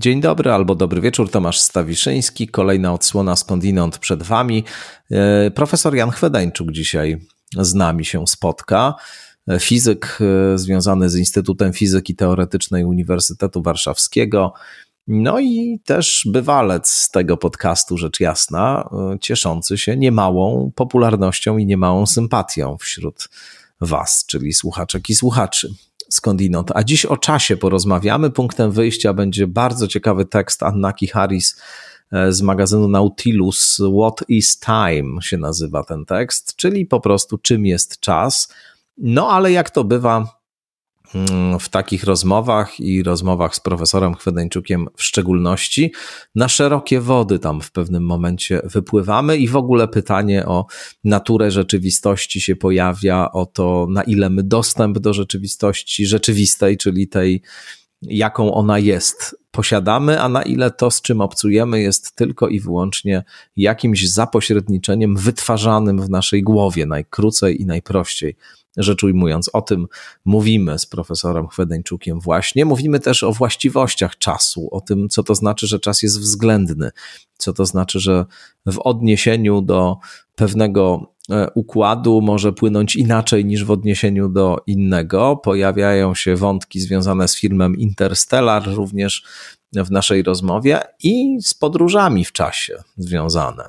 Dzień dobry albo dobry wieczór, Tomasz Stawiszyński. Kolejna odsłona skądinąd przed Wami. E, profesor Jan Chwedańczuk dzisiaj z nami się spotka. E, fizyk e, związany z Instytutem Fizyki Teoretycznej Uniwersytetu Warszawskiego. No i też bywalec z tego podcastu, rzecz jasna, cieszący się niemałą popularnością i niemałą sympatią wśród Was, czyli słuchaczek i słuchaczy skądinąd. A dziś o czasie porozmawiamy. Punktem wyjścia będzie bardzo ciekawy tekst Annaki Harris e, z magazynu Nautilus. What is time się nazywa ten tekst, czyli po prostu czym jest czas. No ale jak to bywa, w takich rozmowach i rozmowach z profesorem Chwedeńczukiem w szczególności, na szerokie wody tam w pewnym momencie wypływamy i w ogóle pytanie o naturę rzeczywistości się pojawia, o to, na ile my dostęp do rzeczywistości rzeczywistej, czyli tej, jaką ona jest, posiadamy, a na ile to, z czym obcujemy, jest tylko i wyłącznie jakimś zapośredniczeniem wytwarzanym w naszej głowie, najkrócej i najprościej rzecz ujmując. O tym mówimy z profesorem Chwedeńczukiem właśnie. Mówimy też o właściwościach czasu, o tym, co to znaczy, że czas jest względny, co to znaczy, że w odniesieniu do pewnego e, układu może płynąć inaczej niż w odniesieniu do innego. Pojawiają się wątki związane z filmem Interstellar również w naszej rozmowie i z podróżami w czasie związane.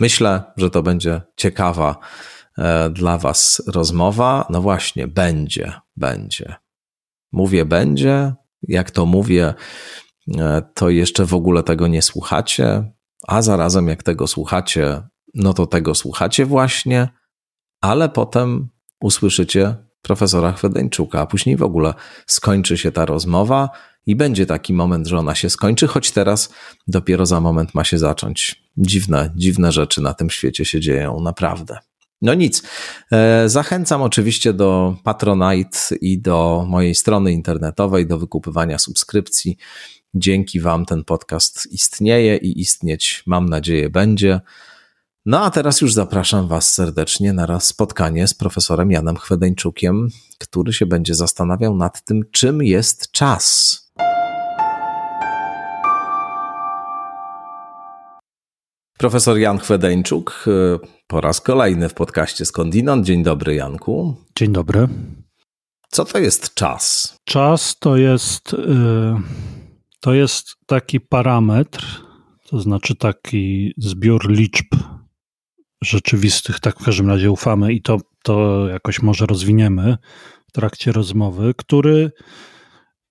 Myślę, że to będzie ciekawa dla Was rozmowa. No właśnie, będzie, będzie. Mówię będzie, jak to mówię, e, to jeszcze w ogóle tego nie słuchacie, a zarazem jak tego słuchacie, no to tego słuchacie właśnie, ale potem usłyszycie profesora Chwedeńczuka, a później w ogóle skończy się ta rozmowa i będzie taki moment, że ona się skończy, choć teraz dopiero za moment ma się zacząć. Dziwne, dziwne rzeczy na tym świecie się dzieją, naprawdę. No nic. E, zachęcam oczywiście do Patronite i do mojej strony internetowej, do wykupywania subskrypcji. Dzięki Wam ten podcast istnieje i istnieć, mam nadzieję, będzie. No a teraz już zapraszam Was serdecznie na spotkanie z profesorem Janem Chwedeńczukiem, który się będzie zastanawiał nad tym, czym jest czas. Profesor Jan Chwedeńczuk e, po raz kolejny w podcaście Skądinąd. Dzień dobry, Janku. Dzień dobry. Co to jest czas? Czas to jest, e, to jest taki parametr, to znaczy taki zbiór liczb rzeczywistych, tak w każdym razie ufamy i to, to jakoś może rozwiniemy w trakcie rozmowy, który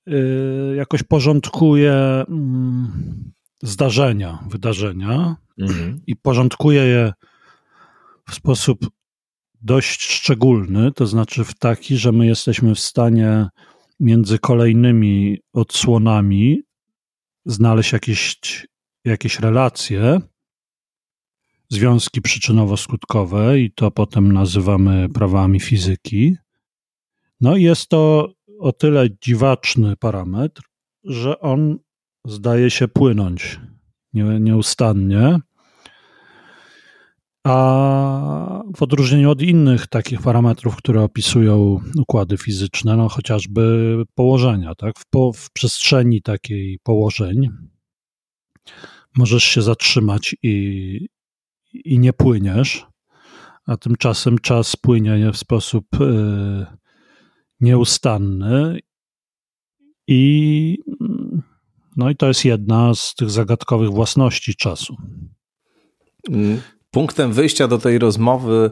e, jakoś porządkuje mm, zdarzenia, wydarzenia mhm. i porządkuje je w sposób dość szczególny, to znaczy w taki, że my jesteśmy w stanie między kolejnymi odsłonami znaleźć jakieś, jakieś relacje, związki przyczynowo-skutkowe, i to potem nazywamy prawami fizyki. No i jest to o tyle dziwaczny parametr, że on zdaje się płynąć nieustannie. A w odróżnieniu od innych takich parametrów, które opisują układy fizyczne, no chociażby położenia, tak? W, po, w przestrzeni takiej położeń możesz się zatrzymać i, i nie płyniesz, a tymczasem czas płynie w sposób y, nieustanny i no i to jest jedna z tych zagadkowych własności czasu. Mm, punktem wyjścia do tej rozmowy,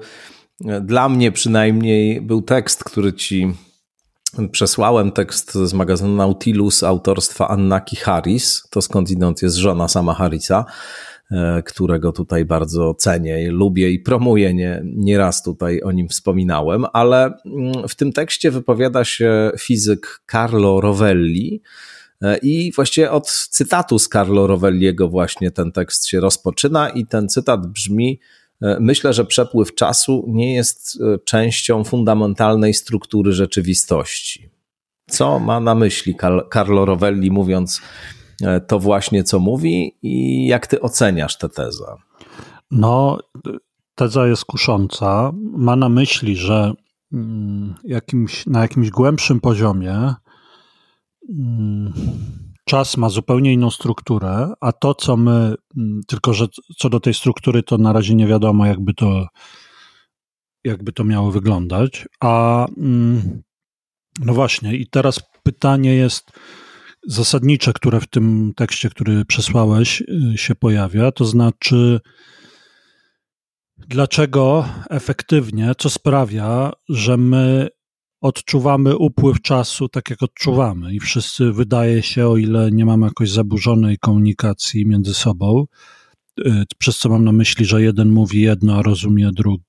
e, dla mnie przynajmniej, był tekst, który ci przesłałem. Tekst z magazynu Nautilus autorstwa Annaki Harris. To skądinąd jest żona sama Harrisa, e, którego tutaj bardzo cenię, lubię i promuję. Nie, nieraz tutaj o nim wspominałem, ale mm, w tym tekście wypowiada się fizyk Carlo Rovelli I właściwie od cytatu z Carlo Rovelliego właśnie ten tekst się rozpoczyna i ten cytat brzmi: e, Myślę, że przepływ czasu nie jest e, częścią fundamentalnej struktury rzeczywistości. Co ma na myśli Carlo Rovelli, mówiąc to właśnie, co mówi, i jak ty oceniasz tę tezę? No, teza jest kusząca. Ma na myśli, że mm, jakimś, na jakimś głębszym poziomie czas ma zupełnie inną strukturę, a to, co my, mm, tylko że co do tej struktury, to na razie nie wiadomo, jakby to, jakby to miało wyglądać. A mm, no właśnie, i teraz pytanie jest zasadnicze, które w tym tekście, który przesłałeś, y, się pojawia, to znaczy, dlaczego efektywnie, co sprawia, że my odczuwamy upływ czasu tak, jak odczuwamy, i wszyscy wydaje się, o ile nie mamy jakoś zaburzonej komunikacji między sobą, y, przez co mam na myśli, że jeden mówi jedno, a rozumie drugi,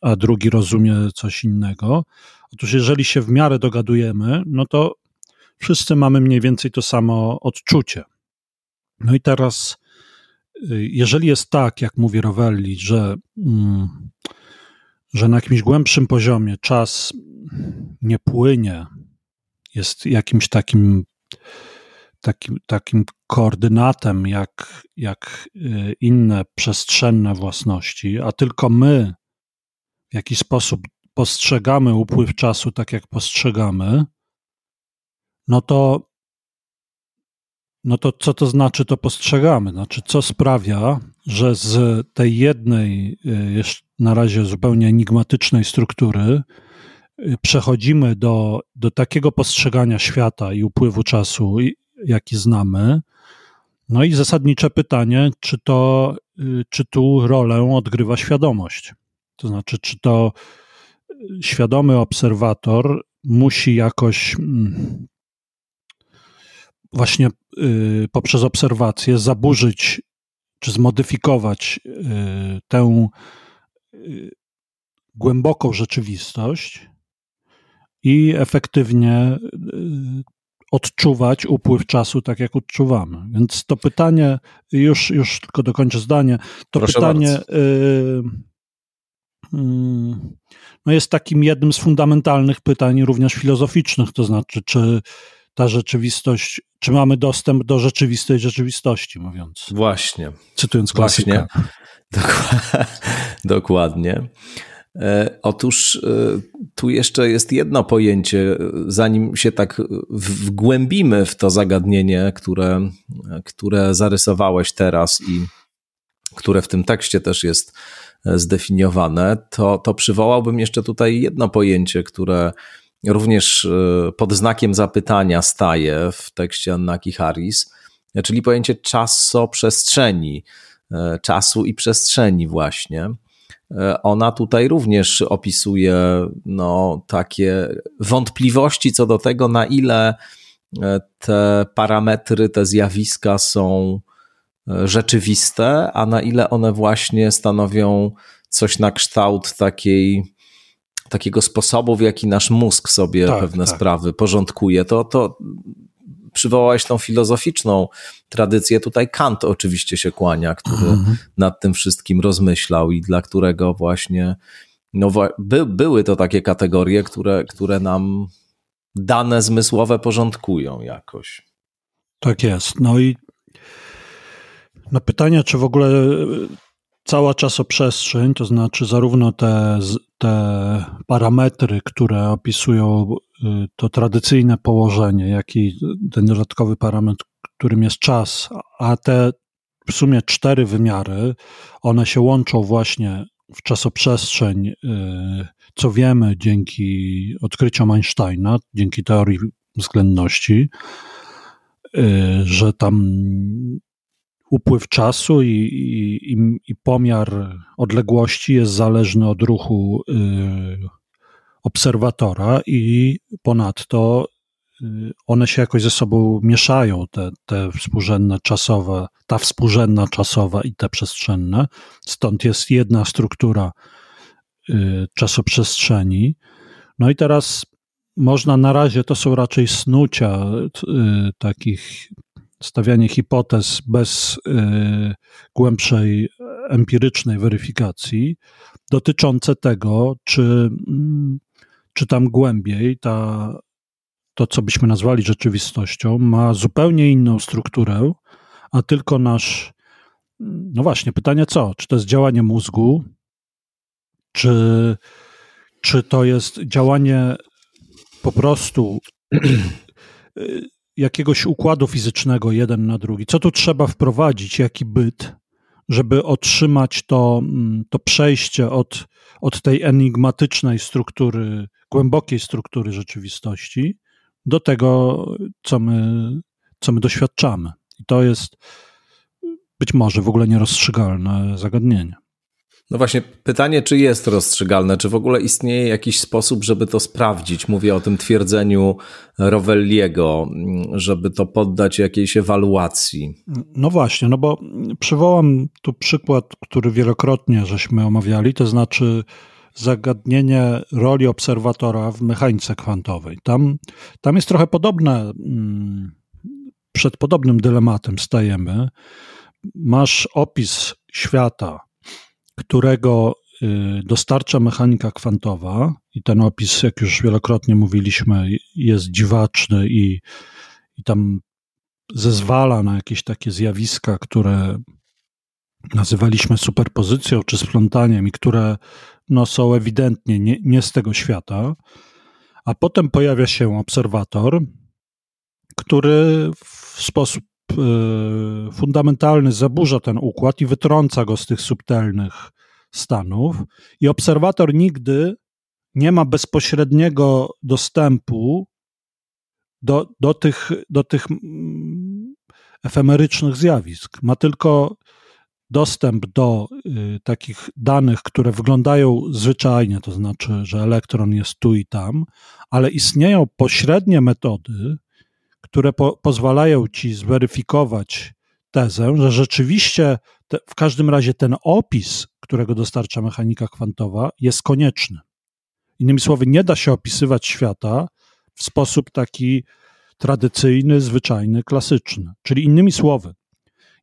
a drugi rozumie coś innego. Otóż, jeżeli się w miarę dogadujemy, no to wszyscy mamy mniej więcej to samo odczucie. No i teraz, y, jeżeli jest tak, jak mówi Rovelli, że, mm, że na jakimś głębszym poziomie czas nie płynie, jest jakimś takim, takim, takim koordynatem, jak, jak y, inne przestrzenne własności, a tylko my w jakiś sposób postrzegamy upływ czasu tak, jak postrzegamy, no to, no to co to znaczy, to postrzegamy? Znaczy, co sprawia, że z tej jednej, y, na razie zupełnie enigmatycznej struktury, przechodzimy do, do takiego postrzegania świata i upływu czasu, jaki znamy. No i zasadnicze pytanie, czy to, y, czy tu rolę odgrywa świadomość? To znaczy, czy to świadomy obserwator musi jakoś mm, właśnie y, poprzez obserwację zaburzyć czy zmodyfikować y, tę y, głęboką rzeczywistość i efektywnie odczuwać upływ czasu tak, jak odczuwamy. Więc to pytanie, już, już tylko dokończę zdanie, to Proszę pytanie y, y, no jest takim jednym z fundamentalnych pytań, również filozoficznych, to znaczy, czy ta rzeczywistość, czy mamy dostęp do rzeczywistej rzeczywistości, mówiąc. Właśnie. Cytując klasykę. Właśnie. Dokładnie. E, otóż e, tu jeszcze jest jedno pojęcie, zanim się tak wgłębimy w to zagadnienie, które, które zarysowałeś teraz i które w tym tekście też jest e, zdefiniowane, to, to przywołałbym jeszcze tutaj jedno pojęcie, które również e, pod znakiem zapytania staje w tekście Annaki Harris, czyli pojęcie czasoprzestrzeni, e, czasu i przestrzeni właśnie. E, ona tutaj również opisuje no, takie wątpliwości co do tego, na ile te parametry, te zjawiska są rzeczywiste, a na ile one właśnie stanowią coś na kształt takiej takiego sposobu, w jaki nasz mózg sobie tak, pewne tak. sprawy porządkuje, to, to przywołałeś tą filozoficzną tradycję. Tutaj Kant oczywiście się kłania, który mhm. nad tym wszystkim rozmyślał i dla którego właśnie no, by, były to takie kategorie, które, które nam dane zmysłowe porządkują jakoś. Tak jest. No i na pytanie, czy w ogóle cała czasoprzestrzeń, to znaczy zarówno te, te parametry, które opisują to tradycyjne położenie, jak i ten dodatkowy parametr, którym jest czas, a te w sumie cztery wymiary, one się łączą właśnie w czasoprzestrzeń, y, co wiemy dzięki odkryciom Einsteina, dzięki teorii względności, y, że tam upływ czasu i, i, i, pomiar odległości jest zależny od ruchu y, obserwatora i ponadto y, one się jakoś ze sobą mieszają, te, te współrzędne czasowe, ta współrzędna czasowa i te przestrzenne. Stąd jest jedna struktura y, czasoprzestrzeni. No i teraz można na razie, to są raczej snucia takich stawianie hipotez bez y, głębszej empirycznej weryfikacji dotyczące tego, czy, mm, czy tam głębiej ta, to, co byśmy nazwali rzeczywistością, ma zupełnie inną strukturę, a tylko nasz. No właśnie, pytanie co? Czy to jest działanie mózgu, czy, czy to jest działanie po prostu jakiegoś układu fizycznego jeden na drugi. Co tu trzeba wprowadzić, jaki byt, żeby otrzymać to, mm, to przejście od, od tej enigmatycznej struktury, głębokiej struktury rzeczywistości do tego, co my, co my doświadczamy. I to jest być może w ogóle nierozstrzygalne zagadnienie. No właśnie, pytanie, czy jest rozstrzygalne, czy w ogóle istnieje jakiś sposób, żeby to sprawdzić? Mówię o tym twierdzeniu Rovelliego, żeby to poddać jakiejś ewaluacji. No właśnie, no bo przywołam tu przykład, który wielokrotnie żeśmy omawiali, to znaczy zagadnienie roli obserwatora w mechanice kwantowej. Tam, tam jest trochę podobne, mm, przed podobnym dylematem stajemy. Masz opis świata, którego y, dostarcza mechanika kwantowa, i ten opis, jak już wielokrotnie mówiliśmy, jest dziwaczny i, i tam zezwala na jakieś takie zjawiska, które nazywaliśmy superpozycją czy splątaniem i które no, są ewidentnie nie, nie z tego świata. A potem pojawia się obserwator, który w sposób fundamentalny zaburza ten układ i wytrąca go z tych subtelnych stanów. I obserwator nigdy nie ma bezpośredniego dostępu do, do, tych, do tych mm, efemerycznych zjawisk. Ma tylko dostęp do y, takich danych, które wyglądają zwyczajnie, to znaczy, że elektron jest tu i tam, ale istnieją pośrednie metody, które po, pozwalają ci zweryfikować tezę, że rzeczywiście te, w każdym razie ten opis, którego dostarcza mechanika kwantowa, jest konieczny. Innymi słowy, nie da się opisywać świata w sposób taki tradycyjny, zwyczajny, klasyczny. Czyli innymi słowy,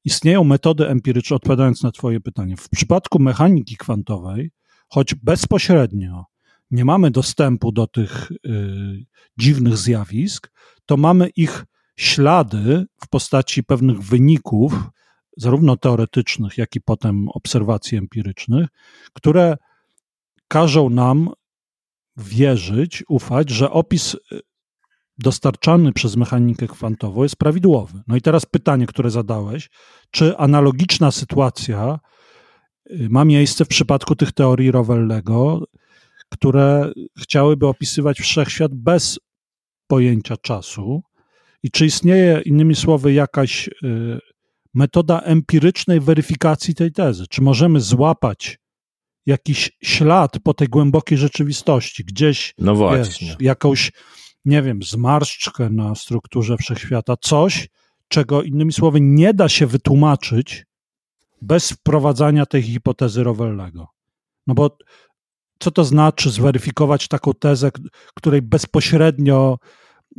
istnieją metody empiryczne, odpowiadając na Twoje pytanie. W przypadku mechaniki kwantowej, choć bezpośrednio nie mamy dostępu do tych y, dziwnych zjawisk, to mamy ich ślady w postaci pewnych wyników, zarówno teoretycznych, jak i potem obserwacji empirycznych, które każą nam wierzyć, ufać, że opis y, dostarczany przez mechanikę kwantową jest prawidłowy. No i teraz pytanie, które zadałeś, czy analogiczna sytuacja y, ma miejsce w przypadku tych teorii Rovellego, które chciałyby opisywać wszechświat bez pojęcia czasu i czy istnieje, innymi słowy, jakaś y, metoda empirycznej weryfikacji tej tezy? Czy możemy złapać jakiś ślad po tej głębokiej rzeczywistości, gdzieś no właśnie. Wiesz, jakąś, nie wiem, zmarszczkę na strukturze wszechświata, coś, czego innymi słowy nie da się wytłumaczyć bez wprowadzania tej hipotezy Rowellego. No bo co to znaczy zweryfikować taką tezę, której bezpośrednio,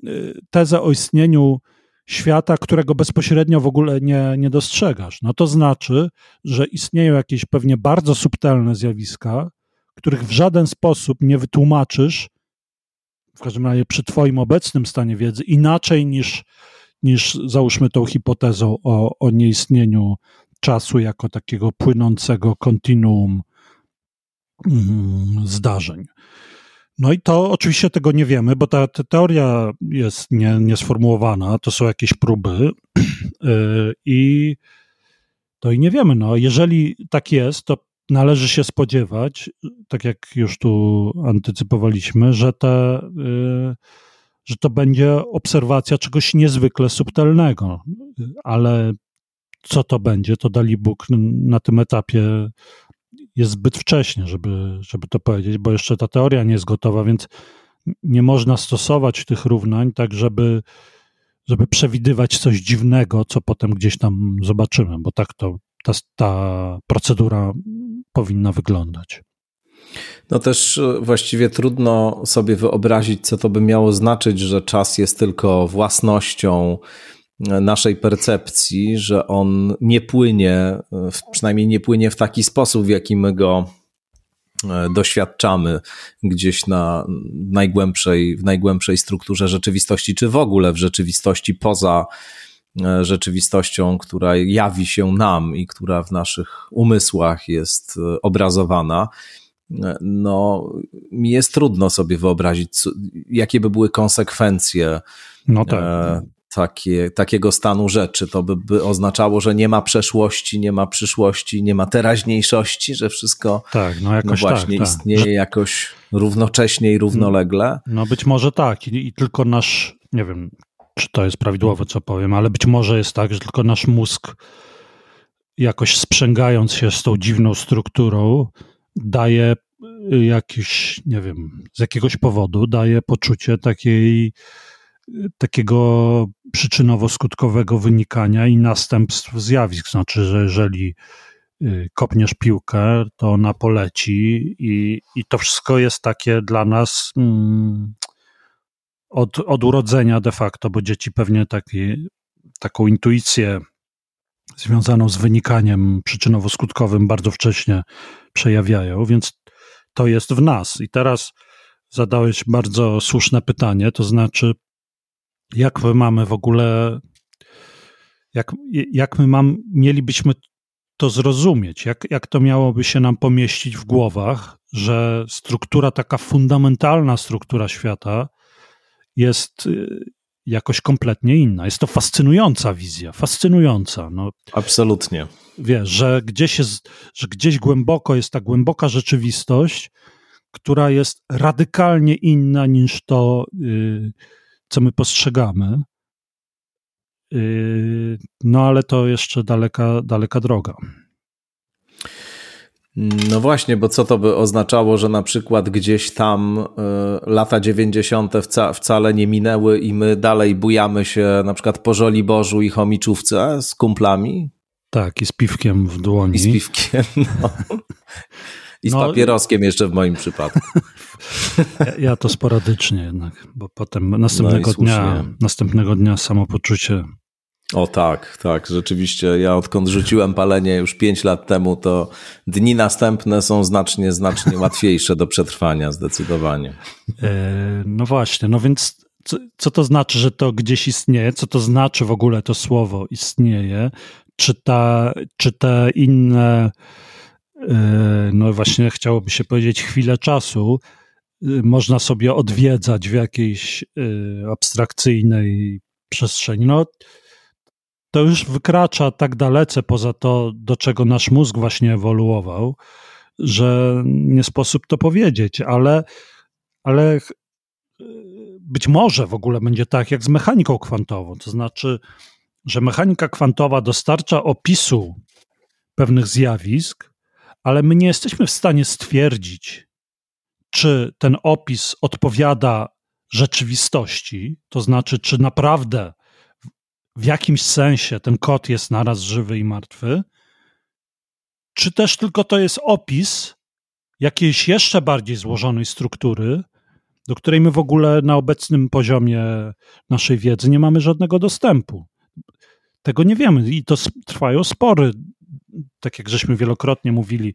y, tezę o istnieniu świata, którego bezpośrednio w ogóle nie, nie dostrzegasz. No to znaczy, że istnieją jakieś pewnie bardzo subtelne zjawiska, których w żaden sposób nie wytłumaczysz, w każdym razie przy Twoim obecnym stanie wiedzy, inaczej niż, niż załóżmy tą hipotezą o, o nieistnieniu czasu jako takiego płynącego kontinuum zdarzeń. No i to oczywiście tego nie wiemy, bo ta, ta teoria jest nie, niesformułowana, to są jakieś próby y, i to i nie wiemy. No, jeżeli tak jest, to należy się spodziewać, tak jak już tu antycypowaliśmy, że, te, y, że to będzie obserwacja czegoś niezwykle subtelnego, ale co to będzie, to dali Bóg na tym etapie jest zbyt wcześnie, żeby, żeby to powiedzieć, bo jeszcze ta teoria nie jest gotowa, więc nie można stosować tych równań tak, żeby, żeby przewidywać coś dziwnego, co potem gdzieś tam zobaczymy, bo tak to ta, ta procedura powinna wyglądać. No też e, właściwie trudno sobie wyobrazić, co to by miało znaczyć, że czas jest tylko własnością naszej percepcji, że on nie płynie, przynajmniej nie płynie w taki sposób, w jaki my go e, doświadczamy gdzieś na najgłębszej, w najgłębszej strukturze rzeczywistości, czy w ogóle w rzeczywistości poza e, rzeczywistością, która jawi się nam i która w naszych umysłach jest e, obrazowana. No, mi jest trudno sobie wyobrazić, jakie by były konsekwencje no tak takie, takiego stanu rzeczy. To by, by oznaczało, że nie ma przeszłości, nie ma przyszłości, nie ma teraźniejszości, że wszystko tak, no, jakoś no właśnie tak, tak. istnieje że... jakoś równocześnie i równolegle. No być może tak I, i tylko nasz, nie wiem, czy to jest prawidłowe, co powiem, ale być może jest tak, że tylko nasz mózg jakoś sprzęgając się z tą dziwną strukturą, daje y, jakiś, nie wiem, z jakiegoś powodu daje poczucie takiej, takiego przyczynowo-skutkowego wynikania i następstw zjawisk. Znaczy, że jeżeli y, kopniesz piłkę, to ona poleci i, i to wszystko jest takie dla nas mm, od, od urodzenia de facto, bo dzieci pewnie taki, taką intuicję związaną z wynikaniem przyczynowo-skutkowym bardzo wcześnie przejawiają, więc to jest w nas. I teraz zadałeś bardzo słuszne pytanie, to znaczy, jak my mamy w ogóle, jak, jak my mam, mielibyśmy to zrozumieć, jak, jak to miałoby się nam pomieścić w głowach, że struktura, taka fundamentalna struktura świata jest jakoś kompletnie inna. Jest to fascynująca wizja, fascynująca. No, Absolutnie. Wiesz, że gdzieś, jest, że gdzieś głęboko jest ta głęboka rzeczywistość, która jest radykalnie inna niż to, yy, co my postrzegamy. Yy, no ale to jeszcze daleka, daleka droga. No właśnie, bo co to by oznaczało, że na przykład gdzieś tam y, lata 90. Wca, wcale nie minęły i my dalej bujamy się na przykład po Żoliborzu i Chomiczówce z kumplami? Tak, i z piwkiem w dłoni. I z piwkiem, no. I z no, papieroskiem jeszcze w moim przypadku. Ja, ja to sporadycznie jednak, bo potem następnego no dnia, następnego dnia samopoczucie o tak, tak, rzeczywiście. Ja odkąd rzuciłem palenie już 5 lat temu, to dni następne są znacznie, znacznie łatwiejsze do przetrwania, zdecydowanie. E, no właśnie, no więc co, co, to znaczy, że to gdzieś istnieje? Co to znaczy w ogóle to słowo istnieje? Czy, ta, czy te inne, no właśnie chciałoby się powiedzieć, chwilę czasu, e, można sobie odwiedzać w jakiejś abstrakcyjnej przestrzeni? No, to już wykracza tak dalece poza to, do czego nasz mózg właśnie ewoluował, że nie sposób to powiedzieć, ale, ale być może w ogóle będzie tak jak z mechaniką kwantową. To znaczy, że mechanika kwantowa dostarcza opisu pewnych zjawisk, ale my nie jesteśmy w stanie stwierdzić, czy ten opis odpowiada rzeczywistości, to znaczy, czy naprawdę w jakimś sensie ten kod jest naraz żywy i martwy, czy też tylko to jest opis jakiejś jeszcze bardziej złożonej struktury, do której my w ogóle na obecnym poziomie naszej wiedzy nie mamy żadnego dostępu. Tego nie wiemy i to trwają spory. Tak jak żeśmy wielokrotnie mówili,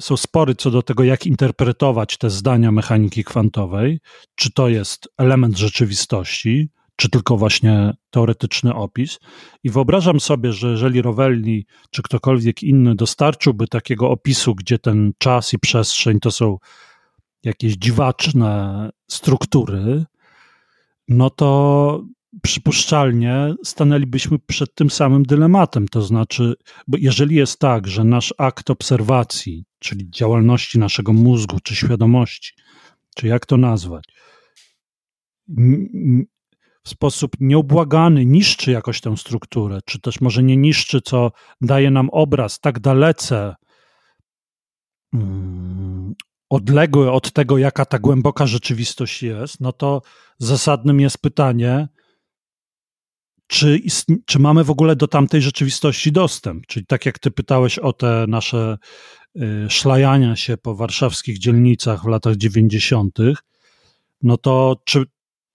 są spory co do tego, jak interpretować te zdania mechaniki kwantowej. Czy to jest element rzeczywistości, czy tylko właśnie teoretyczny opis. I wyobrażam sobie, że jeżeli Rovelli czy ktokolwiek inny dostarczyłby takiego opisu, gdzie ten czas i przestrzeń to są jakieś dziwaczne struktury, no to przypuszczalnie stanęlibyśmy przed tym samym dylematem. To znaczy, bo jeżeli jest tak, że nasz akt obserwacji, czyli działalności naszego mózgu, czy świadomości, czy jak to nazwać, w sposób nieubłagany niszczy jakoś tę strukturę, czy też może nie niszczy, co daje nam obraz tak dalece mm, odległy od tego, jaka ta głęboka rzeczywistość jest, no to zasadnym jest pytanie, czy, czy mamy w ogóle do tamtej rzeczywistości dostęp? Czyli tak jak ty pytałeś o te nasze y, szlajania się po warszawskich dzielnicach w latach 90., no to czy,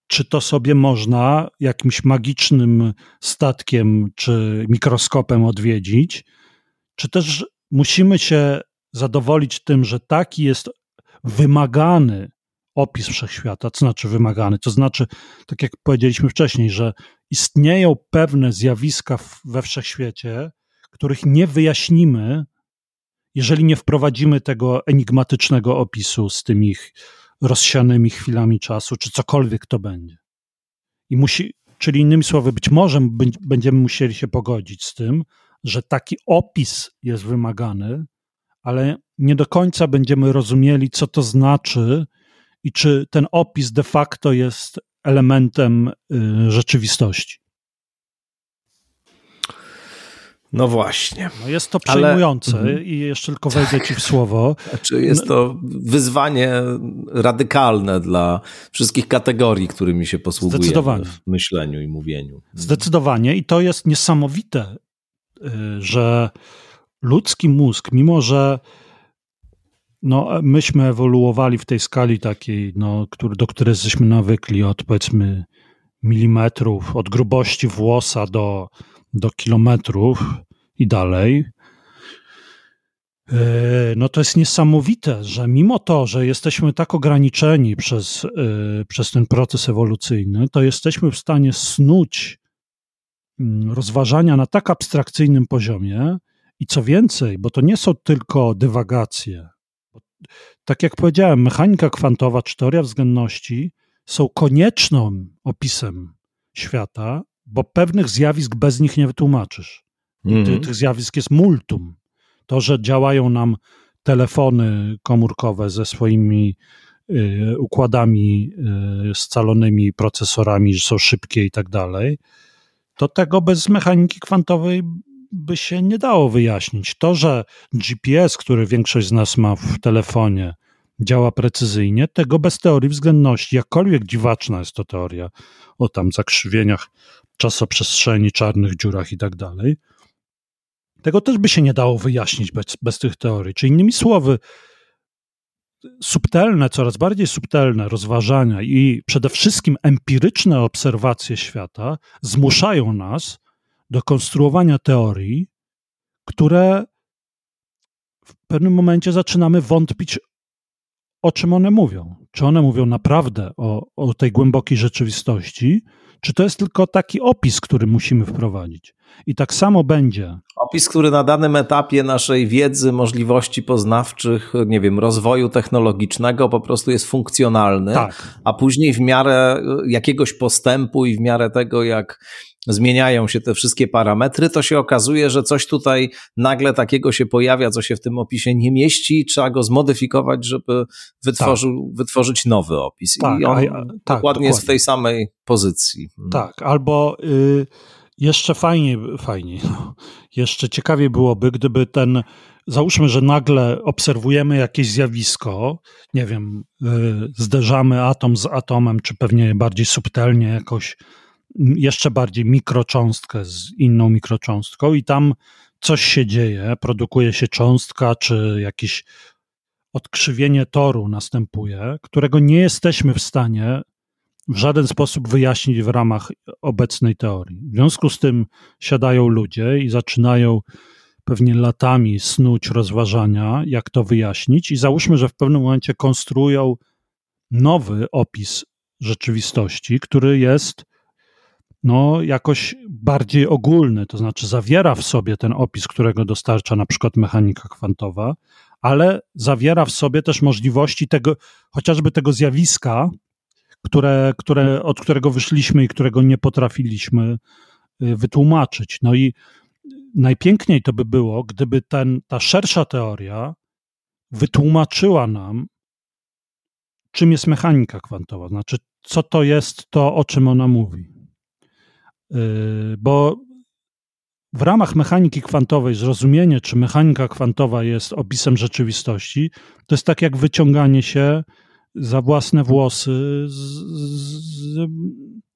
czy to sobie można jakimś magicznym statkiem czy mikroskopem odwiedzić, czy też musimy się zadowolić tym, że taki jest wymagany opis wszechświata, co znaczy wymagany, to znaczy, tak jak powiedzieliśmy wcześniej, że istnieją pewne zjawiska we wszechświecie, których nie wyjaśnimy, jeżeli nie wprowadzimy tego enigmatycznego opisu z tymi rozsianymi chwilami czasu, czy cokolwiek to będzie. I musi, Czyli innymi słowy, być może będziemy musieli się pogodzić z tym, że taki opis jest wymagany, ale nie do końca będziemy rozumieli, co to znaczy i czy ten opis de facto jest elementem y, rzeczywistości. No właśnie. No jest to przejmujące Ale... i jeszcze tylko wejdę ci w słowo. Znaczy jest to wyzwanie radykalne dla wszystkich kategorii, którymi się posługujemy w myśleniu i mówieniu. Zdecydowanie i to jest niesamowite, y, że ludzki mózg, mimo że no, myśmy ewoluowali w tej skali takiej, no, który, do której jesteśmy nawykli od powiedzmy milimetrów, od grubości włosa do, do kilometrów i dalej. E, no to jest niesamowite, że mimo to, że jesteśmy tak ograniczeni przez, e, przez ten proces ewolucyjny, to jesteśmy w stanie snuć mm, rozważania na tak abstrakcyjnym poziomie i co więcej, bo to nie są tylko dywagacje, tak jak powiedziałem, mechanika kwantowa czy teoria względności są koniecznym opisem świata, bo pewnych zjawisk bez nich nie wytłumaczysz. Mm -hmm. Tych zjawisk jest multum. To, że działają nam telefony komórkowe ze swoimi y, układami y, scalonymi, procesorami, że są szybkie i tak dalej, to tego bez mechaniki kwantowej by się nie dało wyjaśnić. To, że GPS, który większość z nas ma w telefonie, działa precyzyjnie, tego bez teorii względności, jakkolwiek dziwaczna jest to teoria o tam zakrzywieniach czasoprzestrzeni, czarnych dziurach i tak dalej, tego też by się nie dało wyjaśnić bez, bez tych teorii. Czy innymi słowy, subtelne, coraz bardziej subtelne rozważania i przede wszystkim empiryczne obserwacje świata zmuszają nas do konstruowania teorii, które w pewnym momencie zaczynamy wątpić, o czym one mówią. Czy one mówią naprawdę o, o tej głębokiej rzeczywistości, czy to jest tylko taki opis, który musimy wprowadzić. I tak samo będzie. Opis, który na danym etapie naszej wiedzy, możliwości poznawczych, nie wiem, rozwoju technologicznego po prostu jest funkcjonalny, tak. a później w miarę jakiegoś postępu i w miarę tego, jak zmieniają się te wszystkie parametry, to się okazuje, że coś tutaj nagle takiego się pojawia, co się w tym opisie nie mieści, trzeba go zmodyfikować, żeby wytworzył, tak. wytworzyć nowy opis. Tak, I on tak, dokładnie, dokładnie, jest w tej samej pozycji. Mhm. Tak, albo y, jeszcze fajnie, fajnie, no, jeszcze ciekawie byłoby, gdyby ten załóżmy, że nagle obserwujemy jakieś zjawisko, nie wiem, y, zderzamy atom z atomem, czy pewnie bardziej subtelnie jakoś jeszcze bardziej mikrocząstkę z inną mikrocząstką i tam coś się dzieje, produkuje się cząstka, czy jakieś odkrzywienie toru następuje, którego nie jesteśmy w stanie w żaden sposób wyjaśnić w ramach obecnej teorii. W związku z tym siadają ludzie i zaczynają pewnie latami snuć rozważania, jak to wyjaśnić, i załóżmy, że w pewnym momencie konstruują nowy opis rzeczywistości, który jest no, jakoś bardziej ogólny, to znaczy zawiera w sobie ten opis, którego dostarcza na przykład mechanika kwantowa, ale zawiera w sobie też możliwości tego, chociażby tego zjawiska, które, które, od którego wyszliśmy i którego nie potrafiliśmy y, wytłumaczyć. No i najpiękniej to by było, gdyby ten, ta szersza teoria wytłumaczyła nam, czym jest mechanika kwantowa, znaczy co to jest to, o czym ona mówi. Y, bo w ramach mechaniki kwantowej zrozumienie, czy mechanika kwantowa jest opisem rzeczywistości, to jest tak jak wyciąganie się za własne włosy z, z,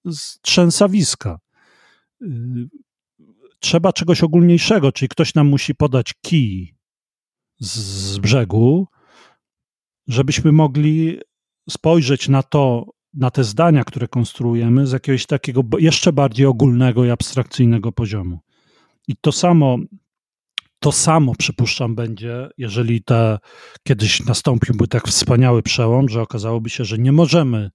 z trzęsawiska. Y, trzeba czegoś ogólniejszego, czyli ktoś nam musi podać kij z, z brzegu, żebyśmy mogli spojrzeć na to, na te zdania, które konstruujemy, z jakiegoś takiego jeszcze bardziej ogólnego i abstrakcyjnego poziomu. I to samo, to samo przypuszczam będzie, jeżeli ta, kiedyś nastąpiłby tak wspaniały przełom, że okazałoby się, że nie możemy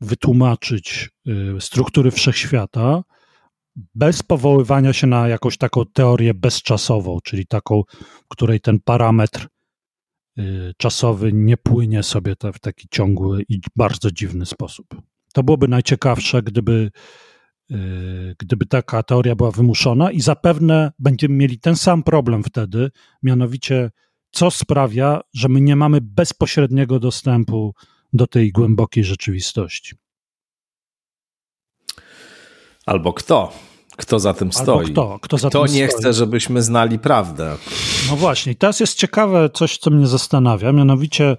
wytłumaczyć y, struktury wszechświata bez powoływania się na jakąś taką teorię bezczasową, czyli taką, w której ten parametr Y, czasowy nie płynie sobie w taki ciągły i bardzo dziwny sposób. To byłoby najciekawsze, gdyby gdyby taka teoria była wymuszona, i zapewne będziemy mieli ten sam problem wtedy, mianowicie co sprawia, że my nie mamy bezpośredniego dostępu do tej głębokiej rzeczywistości. Albo kto? Kto za tym stoi? Albo kto? Kto, za kto tym nie stoi? chce, żebyśmy znali prawdę? No właśnie, teraz jest ciekawe coś, co mnie zastanawia, mianowicie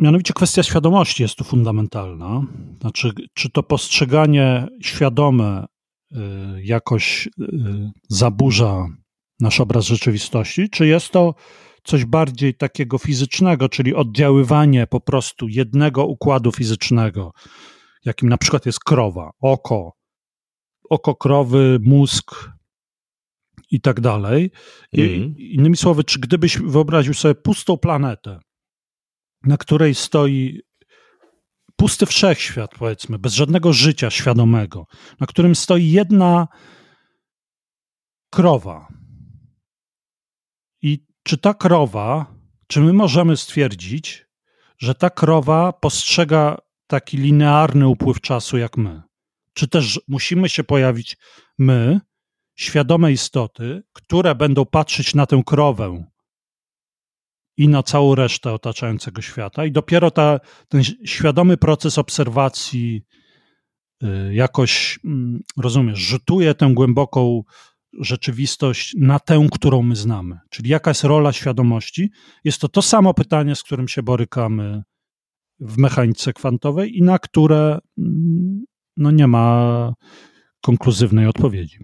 Mianowicie kwestia świadomości jest tu fundamentalna. Znaczy, czy to postrzeganie świadome y, jakoś y, zaburza nasz obraz rzeczywistości, czy jest to coś bardziej takiego fizycznego, czyli oddziaływanie po prostu jednego układu fizycznego, jakim na przykład jest krowa, oko, oko krowy, mózg i tak dalej. Mm. Innymi słowy, czy gdybyś wyobraził sobie pustą planetę, na której stoi pusty wszechświat, powiedzmy, bez żadnego życia świadomego, na którym stoi jedna krowa. I czy ta krowa, czy my możemy stwierdzić, że ta krowa postrzega taki linearny upływ czasu jak my? Czy też musimy się pojawić my, świadome istoty, które będą patrzeć na tę krowę i na całą resztę otaczającego świata. I dopiero ta, ten świadomy proces obserwacji y, jakoś, mm, rozumiesz, rzutuje tę głęboką rzeczywistość na tę, którą my znamy. Czyli jaka jest rola świadomości? Jest to to samo pytanie, z którym się borykamy w mechanice kwantowej i na które mm, no, nie ma konkluzywnej odpowiedzi.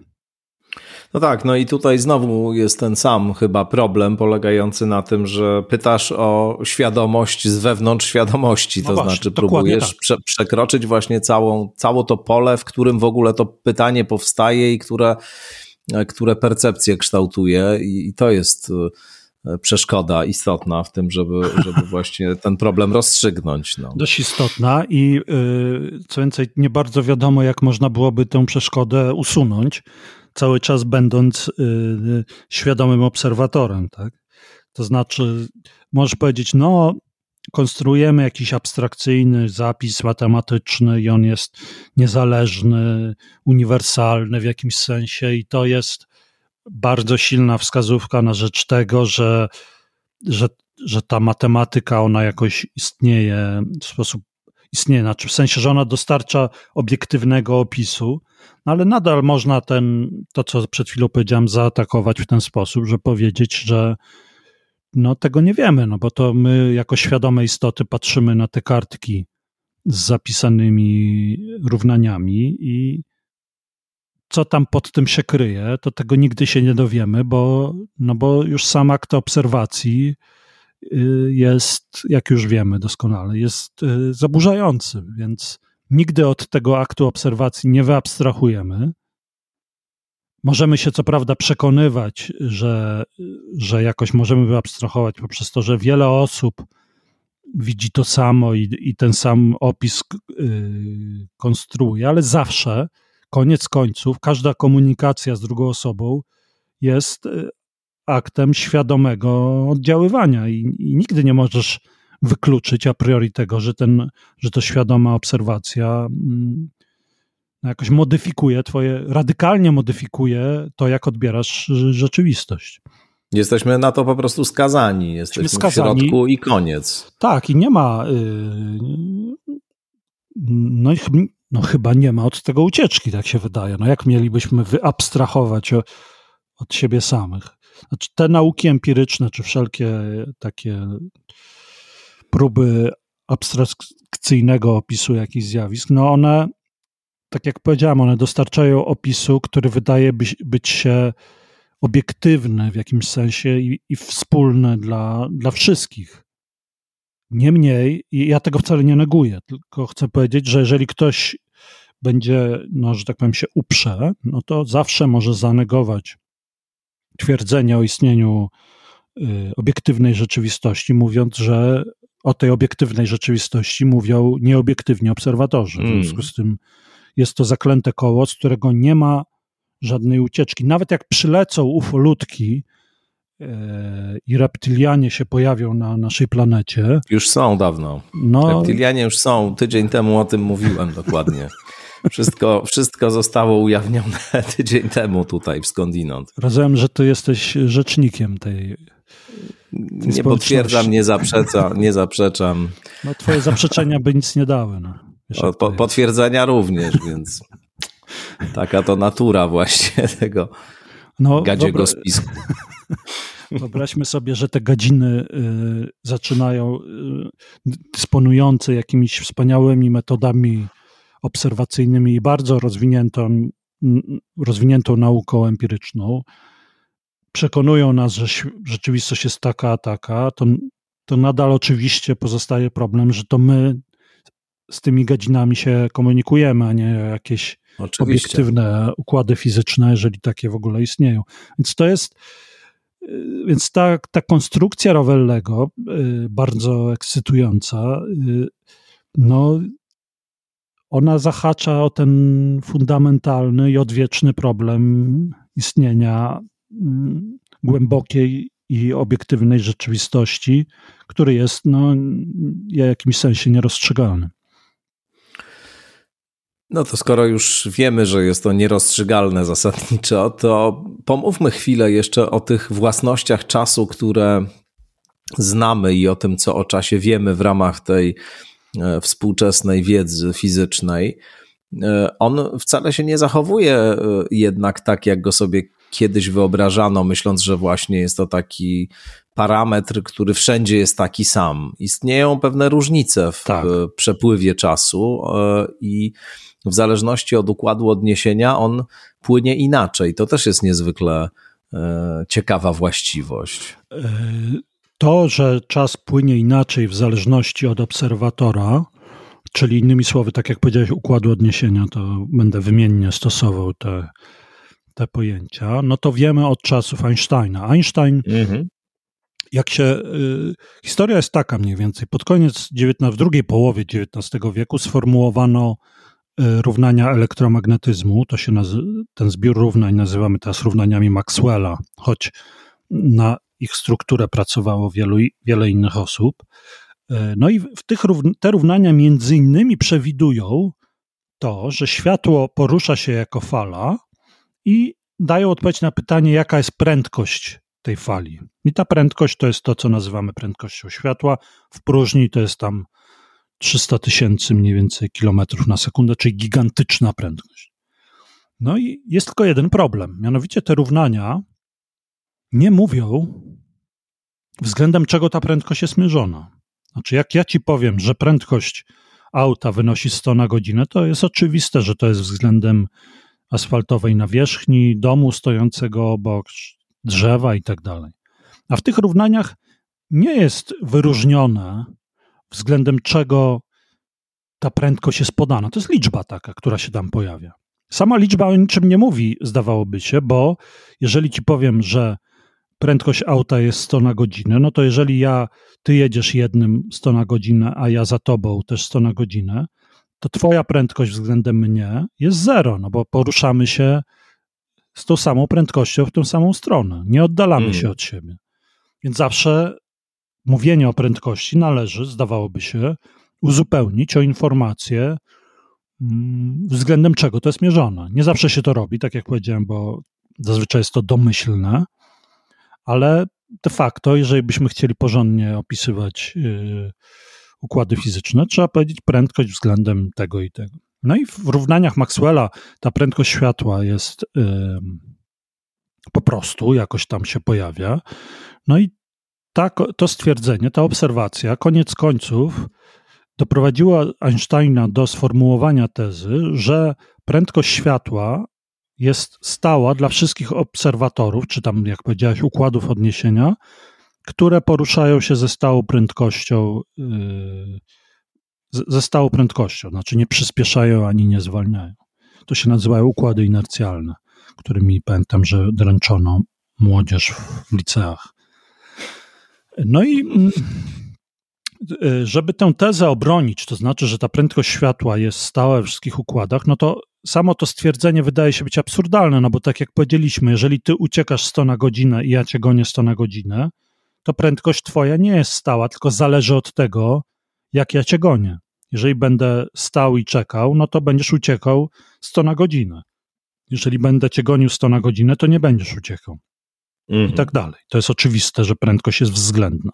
No tak, no i tutaj znowu jest ten sam chyba problem polegający na tym, że pytasz o świadomość z wewnątrz świadomości, no to właśnie, znaczy próbujesz tak. prze, przekroczyć właśnie całą, całe to pole, w którym w ogóle to pytanie powstaje i które, które percepcję kształtuje i, i to jest e, przeszkoda istotna w tym, żeby, żeby właśnie ten problem rozstrzygnąć. No. Dość istotna i yy, co więcej, nie bardzo wiadomo, jak można byłoby tę przeszkodę usunąć cały czas będąc y, świadomym obserwatorem, tak? To znaczy, możesz powiedzieć, no, konstruujemy jakiś abstrakcyjny zapis matematyczny i on jest niezależny, uniwersalny w jakimś sensie i to jest bardzo silna wskazówka na rzecz tego, że, że, że ta matematyka, ona jakoś istnieje w sposób istnieje, znaczy w sensie, że ona dostarcza obiektywnego opisu, no ale nadal można ten, to co przed chwilą powiedziałem, zaatakować w ten sposób, że powiedzieć, że no tego nie wiemy, no bo to my jako świadome istoty patrzymy na te kartki z zapisanymi równaniami i co tam pod tym się kryje, to tego nigdy się nie dowiemy, bo, no bo już sam akt obserwacji jest, jak już wiemy doskonale, jest y, zaburzający, więc Nigdy od tego aktu obserwacji nie wyabstrahujemy. Możemy się co prawda przekonywać, że, że jakoś możemy wyabstrahować poprzez to, że wiele osób widzi to samo i, i ten sam opis yy, konstruuje, ale zawsze, koniec końców, każda komunikacja z drugą osobą jest y, aktem świadomego oddziaływania i, i nigdy nie możesz wykluczyć a priori tego, że, ten, że to świadoma obserwacja mm, jakoś modyfikuje twoje, radykalnie modyfikuje to, jak odbierasz rzeczywistość. Jesteśmy na to po prostu skazani. Jesteśmy skazani. w środku i koniec. Tak, i nie ma. Yy, no, no, chyba nie ma od tego ucieczki, tak się wydaje. No, jak mielibyśmy wyabstrahować od siebie samych? Znaczy, te nauki empiryczne, czy wszelkie takie próby abstrakcyjnego opisu jakichś zjawisk, no one, tak jak powiedziałem, one dostarczają opisu, który wydaje być, być się obiektywny w jakimś sensie i, i wspólny dla, dla wszystkich. Niemniej, ja tego wcale nie neguję, tylko chcę powiedzieć, że jeżeli ktoś będzie, no, że tak powiem, się uprze, no to zawsze może zanegować twierdzenie o istnieniu y, obiektywnej rzeczywistości, mówiąc, że o tej obiektywnej rzeczywistości mówią nieobiektywni obserwatorzy. W związku mm. z tym jest to zaklęte koło, z którego nie ma żadnej ucieczki. Nawet jak przylecą ufolutki i reptylianie się pojawią na naszej planecie. Już są dawno. No, reptylianie już są. Tydzień temu o tym mówiłem dokładnie. Wszystko, wszystko zostało ujawnione tydzień temu tutaj w skądinąd. Rozumiem, że ty jesteś rzecznikiem tej. nie potwierdzam, nie zaprzeczam, nie zaprzeczam. No, twoje zaprzeczenia by nic nie dały. No. O, po, potwierdzenia również, więc taka to natura właśnie tego no, gadziego wyobraź... spisku. Wyobraźmy sobie, że te gadziny y, zaczynają, y, dysponujące jakimiś wspaniałymi metodami obserwacyjnymi i bardzo rozwiniętą, rozwiniętą nauką empiryczną, przekonują nas, że rzeczywistość jest taka, a taka, to, to nadal oczywiście pozostaje problem, że to my z tymi gadzinami się komunikujemy, a nie jakieś oczywiście. obiektywne układy fizyczne, jeżeli takie w ogóle istnieją. Więc to jest. Więc ta, ta konstrukcja Rowellego, y, bardzo ekscytująca, y, no, ona zahacza o ten fundamentalny i odwieczny problem istnienia mm, głębokiej i obiektywnej rzeczywistości, który jest no, w jakimś sensie nierozstrzygalny. No to skoro już wiemy, że jest to nierozstrzygalne zasadniczo, to pomówmy chwilę jeszcze o tych własnościach czasu, które znamy i o tym, co o czasie wiemy w ramach tej współczesnej wiedzy fizycznej, e, on wcale się nie zachowuje e, jednak tak, jak go sobie kiedyś wyobrażano, myśląc, że właśnie jest to taki parametr, który wszędzie jest taki sam. Istnieją pewne różnice w tak. przepływie czasu i w zależności od układu odniesienia on płynie inaczej. To też jest niezwykle ciekawa właściwość to, że czas płynie inaczej w zależności od obserwatora, czyli innymi słowy, tak jak powiedziałeś, układu odniesienia, to będę wymiennie stosował te, te pojęcia, no to wiemy od czasów Einsteina. Einstein, mhm. jak się. Y, historia jest taka mniej więcej. Pod koniec XIX, w drugiej połowie XIX wieku sformułowano y, równania elektromagnetyzmu. To się nazy- ten zbiór równań nazywamy teraz równaniami Maxwella, choć na ich strukturę pracowało wielu, wiele innych osób. E, no i w tych, te równania między innymi przewidują to, że światło porusza się jako fala i dają odpowiedź na pytanie, jaka jest prędkość tej fali. I ta prędkość to jest to, co nazywamy prędkością światła. W próżni to jest tam 300 tysięcy mniej więcej kilometrów na sekundę, czyli gigantyczna prędkość. No i jest tylko jeden problem, mianowicie te równania nie mówią, względem czego ta prędkość jest mierzona. Znaczy, jak ja ci powiem, że prędkość auta wynosi 100 na godzinę, to jest oczywiste, że to jest względem asfaltowej nawierzchni, domu stojącego obok, drzewa i tak dalej. A w tych równaniach nie jest wyróżnione, względem czego ta prędkość jest podana. To jest liczba taka, która się tam pojawia. Sama liczba o niczym nie mówi, zdawałoby się, bo jeżeli ci powiem, że prędkość auta jest 100 na godzinę, no to jeżeli ja, ty jedziesz jednym 100 na godzinę, a ja za tobą też 100 na godzinę, to twoja prędkość względem mnie jest zero, no bo poruszamy się z tą samą prędkością w tę samą stronę. Nie oddalamy mm. się od siebie. Więc zawsze mówienie o prędkości należy, zdawałoby się, uzupełnić o informację, mm, względem czego to jest mierzone. Nie zawsze się to robi, tak jak powiedziałem, bo zazwyczaj jest to domyślne, ale de facto, jeżeli byśmy chcieli porządnie opisywać yy, układy fizyczne, trzeba powiedzieć prędkość względem tego i tego. No i w równaniach Maxwella ta prędkość światła jest po prostu jakoś tam się pojawia. No i ta, to stwierdzenie, ta obserwacja, koniec końców, doprowadziła Einsteina do sformułowania tezy, że prędkość światła jest stała dla wszystkich obserwatorów, czy tam, jak powiedziałeś, układów odniesienia, które poruszają się ze stałą prędkością, yy, ze stałą prędkością, znaczy nie przyspieszają ani nie zwalniają. To się nazywają układy inercjalne, którymi pamiętam, że dręczono młodzież w liceach. No i mm, żeby tę tezę obronić, to znaczy, że ta prędkość światła jest stała we wszystkich układach, no to samo to stwierdzenie wydaje się być absurdalne, no bo tak jak powiedzieliśmy, jeżeli ty uciekasz 100 na godzinę i ja cię gonię 100 na godzinę, to prędkość twoja nie jest stała, tylko zależy od tego, jak ja cię gonię. Jeżeli będę stał i czekał, no to będziesz uciekał 100 na godzinę. Jeżeli będę cię gonił 100 na godzinę, to nie będziesz uciekał. Mhm. I tak dalej. To jest oczywiste, że prędkość jest względna.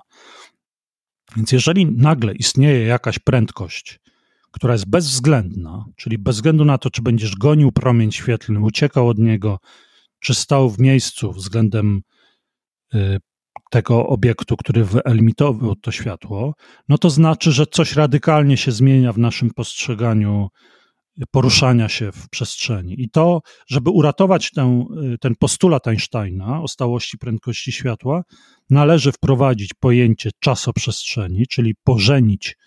Więc jeżeli nagle istnieje jakaś prędkość, która jest bezwzględna, czyli bez względu na to, czy będziesz gonił promień świetlny, uciekał od niego, czy stał w miejscu względem y, tego obiektu, który wyelimitował to światło, no to znaczy, że coś radykalnie się zmienia w naszym postrzeganiu poruszania się w przestrzeni. I to, żeby uratować ten, ten postulat Einsteina o stałości prędkości światła, należy wprowadzić pojęcie czasoprzestrzeni, czyli pożenić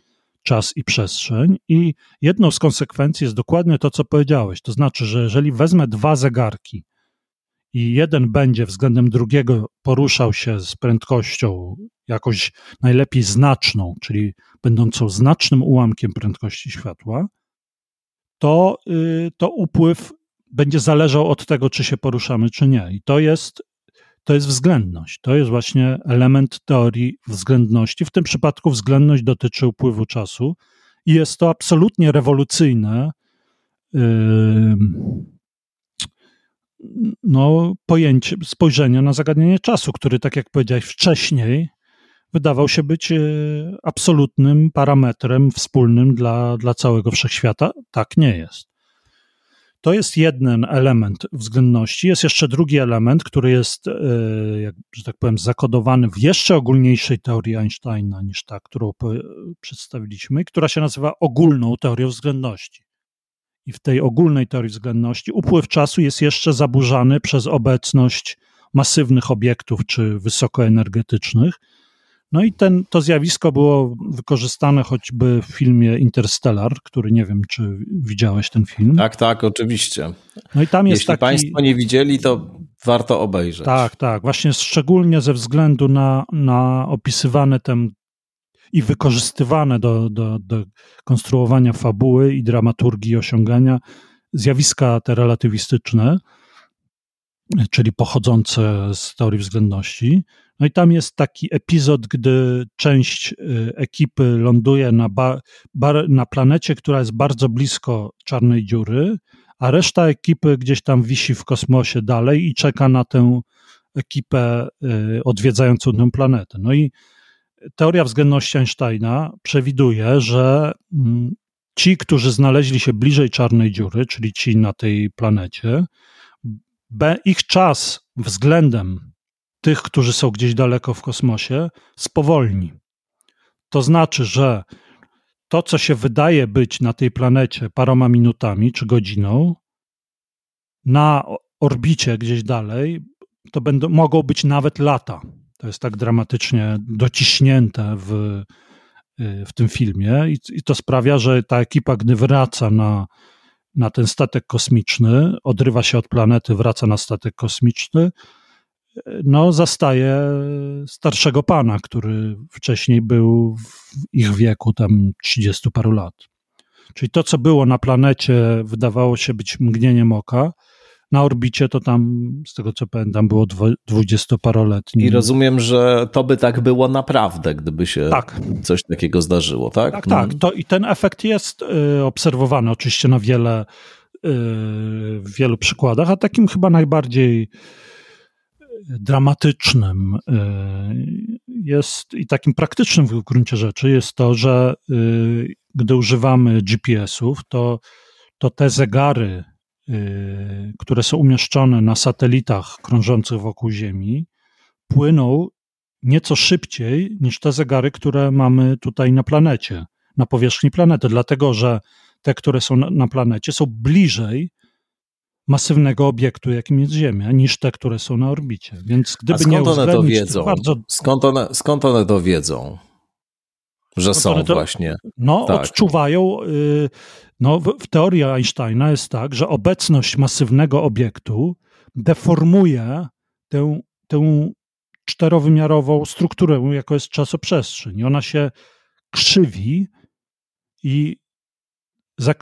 czas i przestrzeń. I jedną z konsekwencji jest dokładnie to, co powiedziałeś. To znaczy, że jeżeli wezmę dwa zegarki i jeden będzie względem drugiego poruszał się z prędkością jakoś najlepiej znaczną, czyli będącą znacznym ułamkiem prędkości światła, to, y, to upływ będzie zależał od tego, czy się poruszamy, czy nie. I to jest, to jest względność. To jest właśnie element teorii względności. W tym przypadku względność dotyczy upływu czasu i jest to absolutnie rewolucyjne no, pojęcie, spojrzenie na zagadnienie czasu, który, tak jak powiedziałeś wcześniej, wydawał się być e, absolutnym parametrem wspólnym dla, dla całego wszechświata. Tak nie jest. To jest jeden element względności. Jest jeszcze drugi element, który jest, e, jak, że tak powiem, zakodowany w jeszcze ogólniejszej teorii Einsteina niż ta, którą przedstawiliśmy, która się nazywa ogólną teorią względności. I w tej ogólnej teorii względności upływ czasu jest jeszcze zaburzany przez obecność masywnych obiektów czy wysokoenergetycznych, no i ten, to zjawisko było wykorzystane choćby w filmie Interstellar, który nie wiem, czy widziałeś ten film. Tak, tak, oczywiście. No i tam jest Jeśli taki... Państwo nie widzieli, to warto obejrzeć. Tak, tak. Właśnie szczególnie ze względu na, na opisywane tem i wykorzystywane do, do, do konstruowania fabuły i dramaturgii osiągania zjawiska te relatywistyczne, czyli pochodzące z teorii względności. No i tam jest taki epizod, gdy część y, ekipy ląduje na, ba, bar, na planecie, która jest bardzo blisko czarnej dziury, a reszta ekipy gdzieś tam wisi w kosmosie dalej i czeka na tę ekipę y, odwiedzającą tę planetę. No i teoria względności Einsteina przewiduje, że mm, ci, którzy znaleźli się bliżej czarnej dziury, czyli ci na tej planecie, ich czas względem tych, którzy są gdzieś daleko w kosmosie, spowolni. To znaczy, że to, co się wydaje być na tej planecie paroma minutami czy godziną, na orbicie gdzieś dalej, to będą, mogą być nawet lata. To jest tak dramatycznie dociśnięte w, y, w tym filmie, i, i to sprawia, że ta ekipa, gdy wraca na, na ten statek kosmiczny, odrywa się od planety, wraca na statek kosmiczny, no, zastaje starszego pana, który wcześniej był w ich wieku, tam 30 paru lat. Czyli to, co było na planecie, wydawało się być mgnieniem oka. Na orbicie to tam, z tego co pamiętam, było dwudziestoparoletnie. I rozumiem, że to by tak było naprawdę, gdyby się tak. coś takiego zdarzyło, tak? Tak, tak. To, I ten efekt jest y, obserwowany oczywiście na wiele, y, w wielu przykładach, a takim chyba najbardziej dramatycznym y, jest i takim praktycznym w gruncie rzeczy jest to, że y, gdy używamy GPS-ów, to, to te zegary, y, które są umieszczone na satelitach krążących wokół Ziemi, płyną nieco szybciej niż te zegary, które mamy tutaj na planecie, na powierzchni planety, dlatego że te, które są na planecie, są bliżej masywnego obiektu, jakim jest Ziemia, niż te, które są na orbicie. Więc gdyby A skąd nie one to wiedzą? Bardzo... Skąd, one, skąd one to wiedzą? Że skąd są to, właśnie. No, tak. odczuwają. Y, no, w, w teorii Einsteina jest tak, że obecność masywnego obiektu deformuje tę, tę czterowymiarową strukturę, jaką jest czasoprzestrzeń. I ona się krzywi i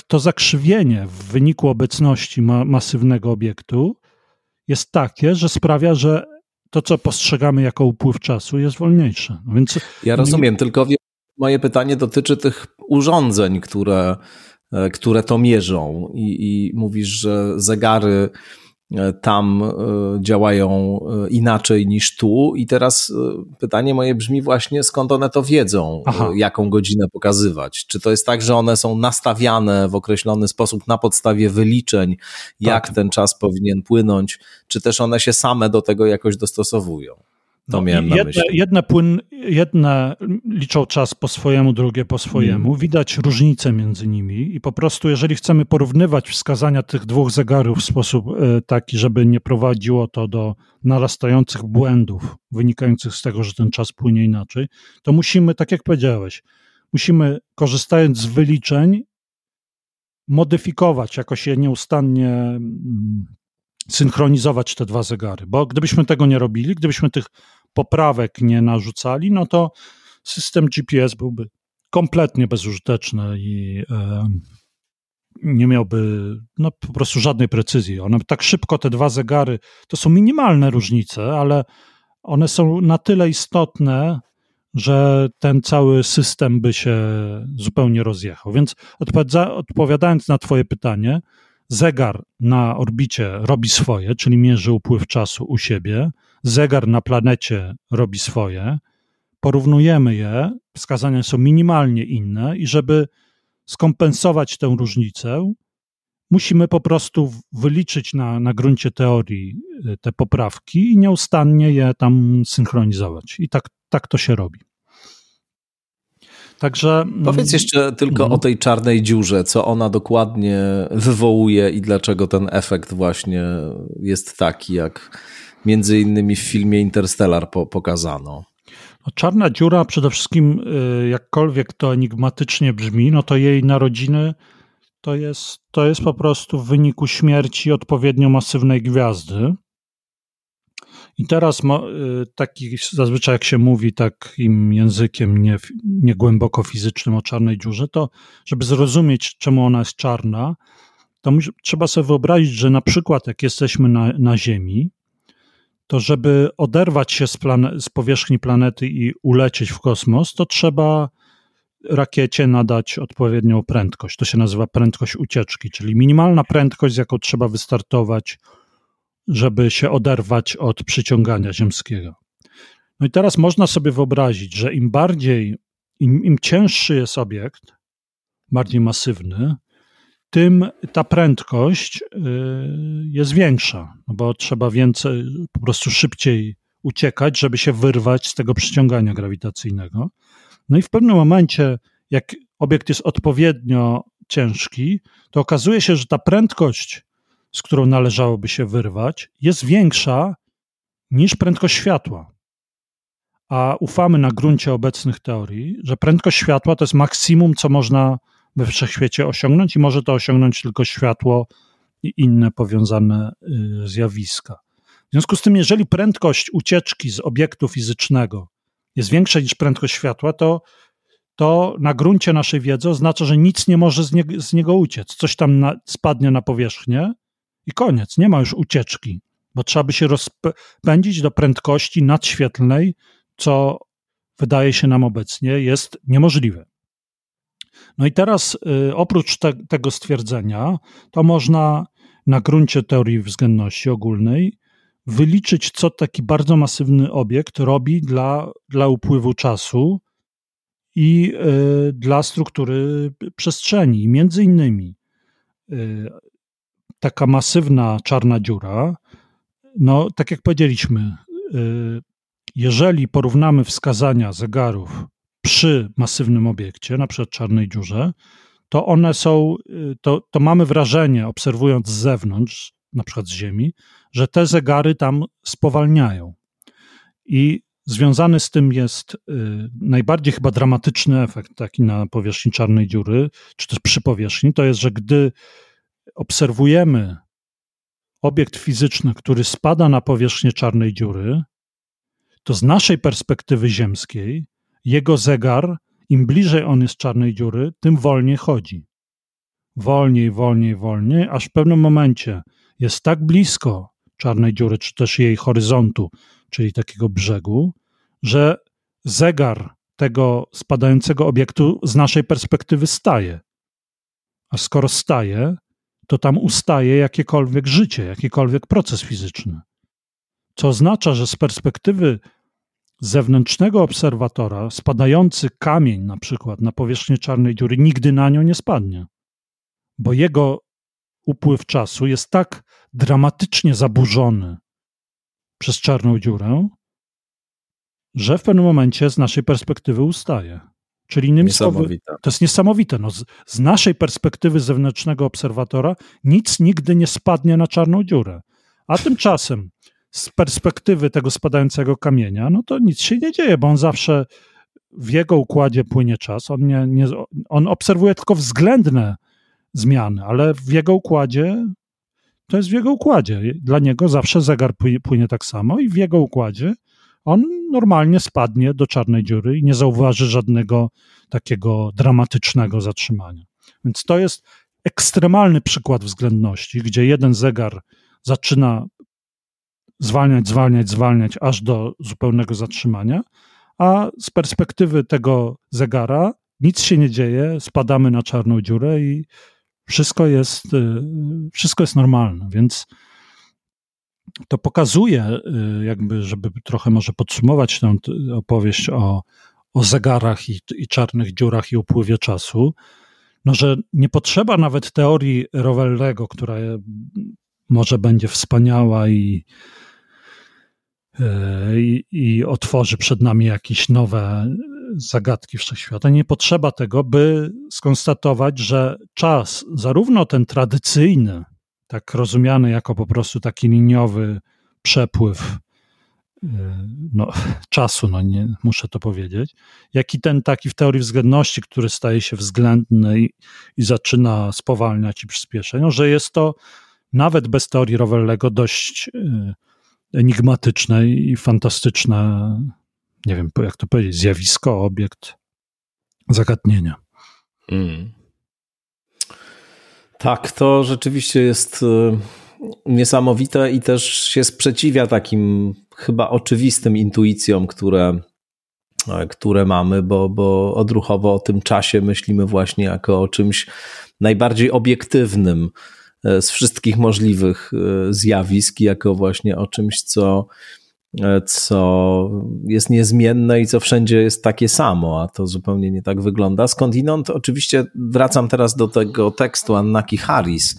to zakrzywienie w wyniku obecności ma masywnego obiektu jest takie, że sprawia, że to, co postrzegamy jako upływ czasu, jest wolniejsze. No więc ja rozumiem, nie... tylko moje pytanie dotyczy tych urządzeń, które, e, które to mierzą. I, I mówisz, że zegary tam e, działają e, inaczej niż tu. I teraz pytanie moje brzmi właśnie, skąd one to wiedzą, Aha. jaką godzinę pokazywać? Czy to jest tak, że one są nastawiane w określony sposób na podstawie wyliczeń, jak tak. ten czas powinien płynąć, czy też one się same do tego jakoś dostosowują? To no, miałem jedne, na Jedne, płyn, jedne liczą czas po swojemu, drugie po swojemu. Hmm. Widać różnicę między nimi i po prostu, jeżeli chcemy porównywać wskazania tych dwóch zegarów w sposób e, taki, żeby nie prowadziło to do narastających błędów wynikających z tego, że ten czas płynie inaczej, to musimy, tak jak powiedziałeś, musimy korzystając z wyliczeń, modyfikować, jakoś je nieustannie mm, synchronizować te dwa zegary, bo gdybyśmy tego nie robili, gdybyśmy tych poprawek nie narzucali, no to system GPS byłby kompletnie bezużyteczny i e, nie miałby no, po prostu żadnej precyzji. One tak szybko, te dwa zegary, to są minimalne różnice, ale one są na tyle istotne, że ten cały system by się zupełnie rozjechał. Więc odpowiadając na Twoje pytanie, zegar na orbicie robi swoje, czyli mierzy upływ czasu u siebie, zegar na planecie robi swoje, porównujemy je, wskazania są minimalnie inne i żeby skompensować tę różnicę, musimy po prostu wyliczyć na, na gruncie teorii y, te poprawki i nieustannie je tam synchronizować. I tak, tak to się robi. Także. Powiedz jeszcze tylko no. o tej czarnej dziurze, co ona dokładnie wywołuje i dlaczego ten efekt właśnie jest taki, jak między innymi w filmie Interstellar po, pokazano. No, czarna dziura przede wszystkim, y, jakkolwiek to enigmatycznie brzmi, no to jej narodziny to jest, to jest po prostu w wyniku śmierci odpowiednio masywnej gwiazdy. I teraz y, taki zazwyczaj jak się mówi takim językiem nie, nie głęboko fizycznym o czarnej dziurze, to żeby zrozumieć czemu ona jest czarna, to trzeba sobie wyobrazić, że na przykład jak jesteśmy na, na Ziemi, to żeby oderwać się z, z powierzchni planety i ulecieć w kosmos, to trzeba rakiecie nadać odpowiednią prędkość. To się nazywa prędkość ucieczki, czyli minimalna prędkość, z jaką trzeba wystartować, żeby się oderwać od przyciągania ziemskiego. No i teraz można sobie wyobrazić, że im bardziej, im, im cięższy jest obiekt, bardziej masywny, tym ta prędkość y, jest większa, no bo trzeba więcej, po prostu szybciej uciekać, żeby się wyrwać z tego przyciągania grawitacyjnego. No i w pewnym momencie, jak obiekt jest odpowiednio ciężki, to okazuje się, że ta prędkość, z którą należałoby się wyrwać, jest większa niż prędkość światła. A ufamy na gruncie obecnych teorii, że prędkość światła to jest maksimum, co można we wszechświecie osiągnąć i może to osiągnąć tylko światło i inne powiązane y, zjawiska. W związku z tym, jeżeli prędkość ucieczki z obiektu fizycznego jest większa niż prędkość światła, to, to na gruncie naszej wiedzy oznacza, że nic nie może z, nie, z niego uciec. Coś tam na, spadnie na powierzchnię i koniec. Nie ma już ucieczki, bo trzeba by się rozpędzić do prędkości nadświetlnej, co wydaje się nam obecnie jest niemożliwe. No i teraz y, oprócz te, tego stwierdzenia, to można na gruncie teorii względności ogólnej wyliczyć, co taki bardzo masywny obiekt robi dla, dla upływu czasu i y, dla struktury przestrzeni. Między innymi y, taka masywna czarna dziura, no tak jak powiedzieliśmy, y, jeżeli porównamy wskazania zegarów przy masywnym obiekcie, na przykład czarnej dziurze, to one są, y, to, to mamy wrażenie, obserwując z zewnątrz, na przykład z Ziemi, że te zegary tam spowalniają. I związany z tym jest y, najbardziej chyba dramatyczny efekt taki na powierzchni czarnej dziury, czy też przy powierzchni, to jest, że gdy obserwujemy obiekt fizyczny, który spada na powierzchnię czarnej dziury, to z naszej perspektywy ziemskiej jego zegar im bliżej on jest czarnej dziury, tym wolniej chodzi. Wolniej, wolniej, wolniej, aż w pewnym momencie jest tak blisko czarnej dziury, czy też jej horyzontu, czyli takiego brzegu, że zegar tego spadającego obiektu z naszej perspektywy staje. A skoro staje, to tam ustaje jakiekolwiek życie, jakikolwiek proces fizyczny. Co oznacza, że z perspektywy zewnętrznego obserwatora spadający kamień, na przykład na powierzchnię czarnej dziury, nigdy na nią nie spadnie, bo jego upływ czasu jest tak dramatycznie zaburzony przez czarną dziurę, że w pewnym momencie z naszej perspektywy ustaje. Czyli innymi słowy, to jest niesamowite. No, z, z, naszej perspektywy zewnętrznego obserwatora nic nigdy nie spadnie na czarną dziurę. A tymczasem z perspektywy tego spadającego kamienia, no to nic się nie dzieje, bo on zawsze w jego układzie płynie czas. On, nie, nie, on obserwuje tylko względne zmiany, ale w jego układzie to jest w jego układzie. Dla niego zawsze zegar płynie, tak samo i w jego układzie on normalnie spadnie do czarnej dziury i nie zauważy żadnego takiego dramatycznego zatrzymania. Więc to jest ekstremalny przykład względności, gdzie jeden zegar zaczyna zwalniać, zwalniać, zwalniać aż do zupełnego zatrzymania, a z perspektywy tego zegara nic się nie dzieje, spadamy na czarną dziurę i wszystko jest, y, wszystko jest normalne. Więc to pokazuje, y, jakby, żeby trochę może podsumować tę opowieść o, o zegarach i, i czarnych dziurach i upływie czasu, no, że nie potrzeba nawet teorii Rowellego, która może będzie wspaniała i, i, i otworzy przed nami jakieś nowe zagadki wszechświata. Nie potrzeba tego, by skonstatować, że czas, zarówno ten tradycyjny, tak rozumiany jako po prostu taki liniowy przepływ y, no, czasu, no nie muszę to powiedzieć, jak i ten taki w teorii względności, który staje się względny i, i zaczyna spowalniać i przyspieszać, no, że jest to nawet bez teorii Rowellego dość y, enigmatyczne i fantastyczne, nie wiem jak to powiedzieć, zjawisko, obiekt zagadnienia. Mm. Tak, to rzeczywiście jest y, niesamowite i też się sprzeciwia takim chyba oczywistym intuicjom, które, e, które mamy, bo, bo odruchowo o tym czasie myślimy właśnie jako o czymś najbardziej obiektywnym z wszystkich możliwych e, zjawisk, jako właśnie o czymś, co E, co jest niezmienne i co wszędzie jest takie samo, a to zupełnie nie tak wygląda. Skądinąd oczywiście wracam teraz do tego tekstu Annaki Harris.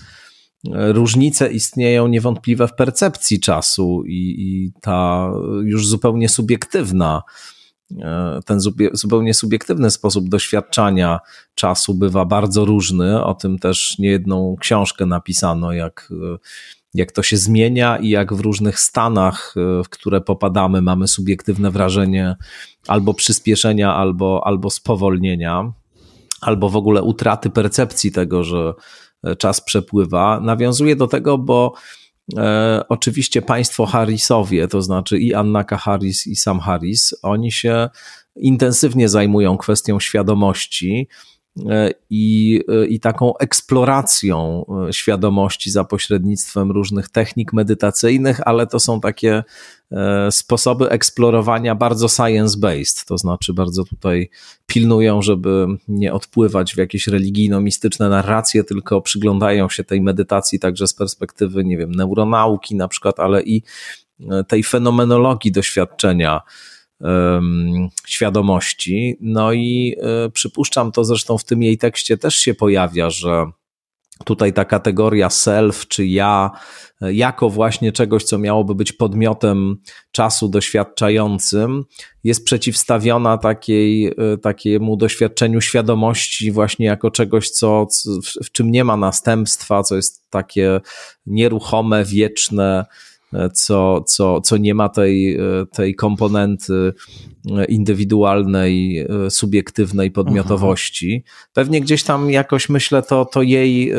E, różnice istnieją niewątpliwe w percepcji czasu i, i ta już zupełnie subiektywna, e, ten zupełnie subiektywny sposób doświadczania czasu bywa bardzo różny. O tym też niejedną książkę napisano, jak jak to się zmienia i jak w różnych stanach, e, w które popadamy, mamy subiektywne wrażenie albo przyspieszenia, albo, albo spowolnienia, albo w ogóle utraty percepcji tego, że e, czas przepływa. Nawiązuje do tego, bo e, oczywiście państwo Harrisowie, to znaczy i Annaka Harris, i Sam Harris, oni się intensywnie zajmują kwestią świadomości i, e, i taką eksploracją e, świadomości za pośrednictwem różnych technik medytacyjnych, ale to są takie sposoby eksplorowania bardzo science-based, to znaczy bardzo tutaj pilnują, żeby nie odpływać w jakieś religijno-mistyczne narracje, tylko przyglądają się tej medytacji także z perspektywy, nie wiem, neuronauki na przykład, ale i tej fenomenologii doświadczenia świadomości. No i e, przypuszczam to zresztą w tym jej tekście też się pojawia, że tutaj ta kategoria self czy ja, e, jako właśnie czegoś, co miałoby być podmiotem czasu doświadczającym, jest przeciwstawiona takiej, e, takiemu doświadczeniu świadomości, właśnie jako czegoś, co, w, w czym nie ma następstwa, co jest takie nieruchome, wieczne, co, co, co nie ma tej, tej komponenty indywidualnej, e, subiektywnej podmiotowości. Pewnie gdzieś tam jakoś myślę, to, to jej e,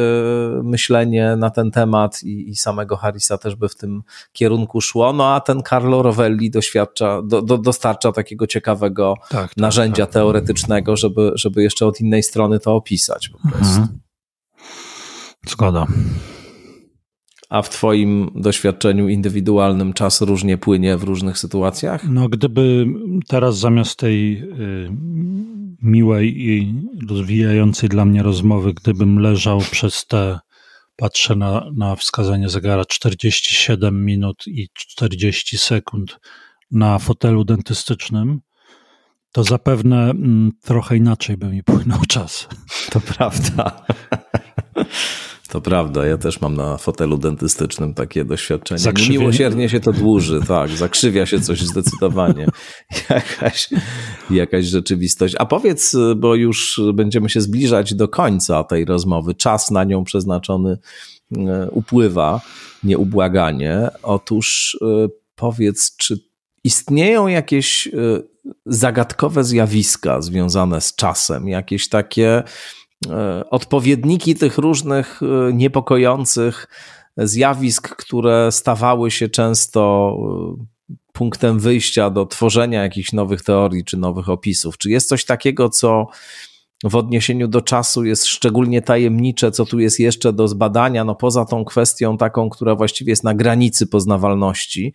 myślenie na ten temat i, i samego Harrisa też by w tym kierunku szło. No a ten Carlo Rovelli doświadcza, do, do, dostarcza takiego ciekawego tak, tak, narzędzia tak. teoretycznego, żeby, żeby jeszcze od innej strony to opisać po prostu. Mhm. Zgoda. A w Twoim doświadczeniu indywidualnym czas różnie płynie w różnych sytuacjach? No, gdyby teraz zamiast tej y, miłej i rozwijającej dla mnie rozmowy, gdybym leżał przez te, patrzę na, na wskazanie zegara, 47 minut i 40 sekund na fotelu dentystycznym, to zapewne mm, trochę inaczej by mi płynął czas. To prawda. To prawda, ja też mam na fotelu dentystycznym takie doświadczenie. Zakrzywienie. Miłosiernie się to dłuży, tak, zakrzywia się coś zdecydowanie. Jakaś, jakaś rzeczywistość. A powiedz, bo już będziemy się zbliżać do końca tej rozmowy, czas na nią przeznaczony e, upływa nieubłaganie. Otóż e, powiedz, czy istnieją jakieś e, zagadkowe zjawiska związane z czasem, jakieś takie odpowiedniki tych różnych e, niepokojących zjawisk, które stawały się często e, punktem wyjścia do tworzenia jakichś nowych teorii czy nowych opisów. Czy jest coś takiego, co w odniesieniu do czasu jest szczególnie tajemnicze, co tu jest jeszcze do zbadania, no poza tą kwestią taką, która właściwie jest na granicy poznawalności,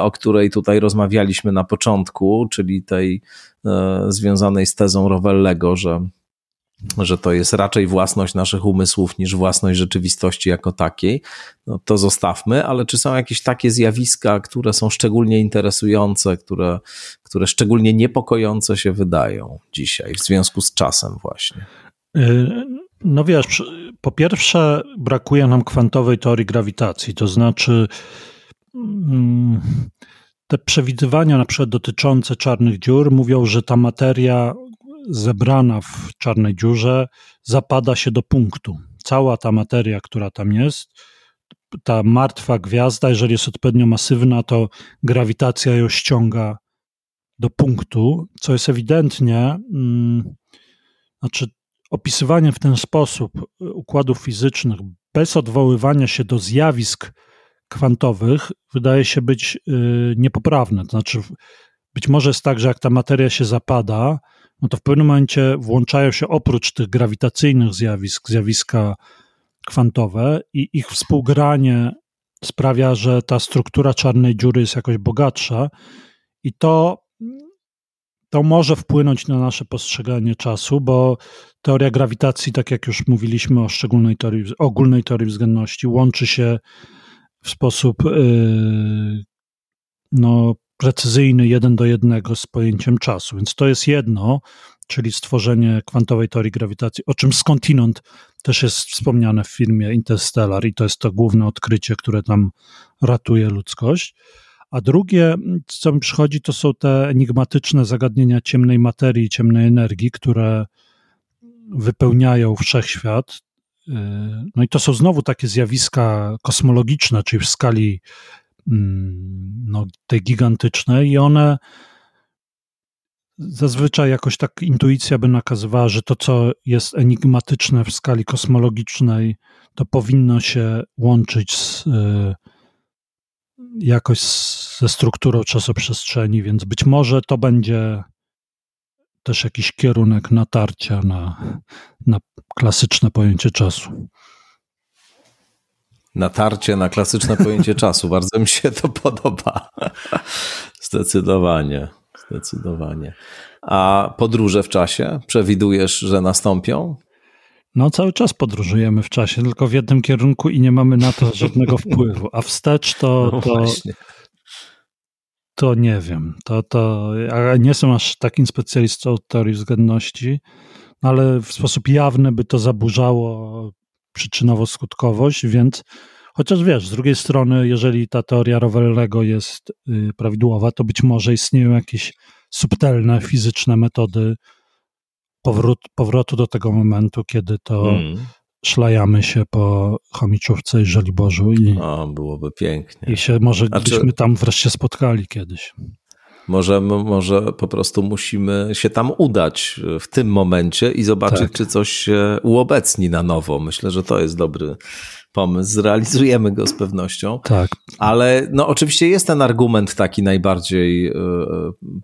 o której tutaj rozmawialiśmy na początku, czyli tej związanej z tezą Rowellego, że że to jest raczej własność naszych umysłów niż własność rzeczywistości jako takiej, no to zostawmy, ale czy są jakieś takie zjawiska, które są szczególnie interesujące, które, które szczególnie niepokojące się wydają dzisiaj w związku z czasem właśnie? Y, no wiesz, po pierwsze brakuje nam kwantowej teorii grawitacji, to znaczy mm, te przewidywania na przykład dotyczące czarnych dziur mówią, że ta materia zebrana w czarnej dziurze zapada się do punktu. Cała ta materia, która tam jest, ta martwa gwiazda, jeżeli jest odpowiednio masywna, to grawitacja ją ściąga do punktu, co jest ewidentnie, hmm, znaczy opisywanie w ten sposób układów fizycznych bez odwoływania się do zjawisk kwantowych wydaje się być y, niepoprawne. To znaczy, być może jest tak, że jak ta materia się zapada, no to w pewnym momencie włączają się oprócz tych grawitacyjnych zjawisk, zjawiska kwantowe i ich współgranie sprawia, że ta struktura czarnej dziury jest jakoś bogatsza i to, to może wpłynąć na nasze postrzeganie czasu, bo teoria grawitacji, tak jak już mówiliśmy o szczególnej teorii, ogólnej teorii względności, łączy się w sposób yy, no, precyzyjny jeden do jednego z pojęciem czasu. Więc to jest jedno, czyli stworzenie kwantowej teorii grawitacji, o czym skądinąd też jest wspomniane w filmie Interstellar i to jest to główne odkrycie, które tam ratuje ludzkość. A drugie, co mi przychodzi, to są te enigmatyczne zagadnienia ciemnej materii i ciemnej energii, które wypełniają wszechświat. No i to są znowu takie zjawiska kosmologiczne, czyli w skali no, tej gigantycznej i one zazwyczaj jakoś tak intuicja by nakazywała, że to, co jest enigmatyczne w skali kosmologicznej, to powinno się łączyć z, y, jakoś ze strukturą czasoprzestrzeni, więc być może to będzie też jakiś kierunek natarcia na, na klasyczne pojęcie czasu natarcie na klasyczne pojęcie czasu. Bardzo mi się to podoba. Zdecydowanie. Zdecydowanie. A podróże w czasie przewidujesz, że nastąpią? No, cały czas podróżujemy w czasie, tylko w jednym kierunku i nie mamy na to żadnego wpływu. A wstecz to. No to, to nie wiem. To, to, ja nie jestem aż takim specjalistą teorii względności, ale w sposób jawny by to zaburzało przyczynowo-skutkowość, więc chociaż wiesz, z drugiej strony, jeżeli ta teoria Rowellego jest y, prawidłowa, to być może istnieją jakieś subtelne fizyczne metody powrót, powrotu do tego momentu, kiedy to hmm. szlajamy się po Chomiczówce i Żoliborzu i, byłoby pięknie. i się może znaczy, gdybyśmy tam wreszcie spotkali kiedyś. Może, może po prostu musimy się tam udać w tym momencie i zobaczyć, tak. czy coś się uobecni na nowo. Myślę, że to jest dobry pomysł. Zrealizujemy go z pewnością. Tak. Ale no, oczywiście jest ten argument taki najbardziej y,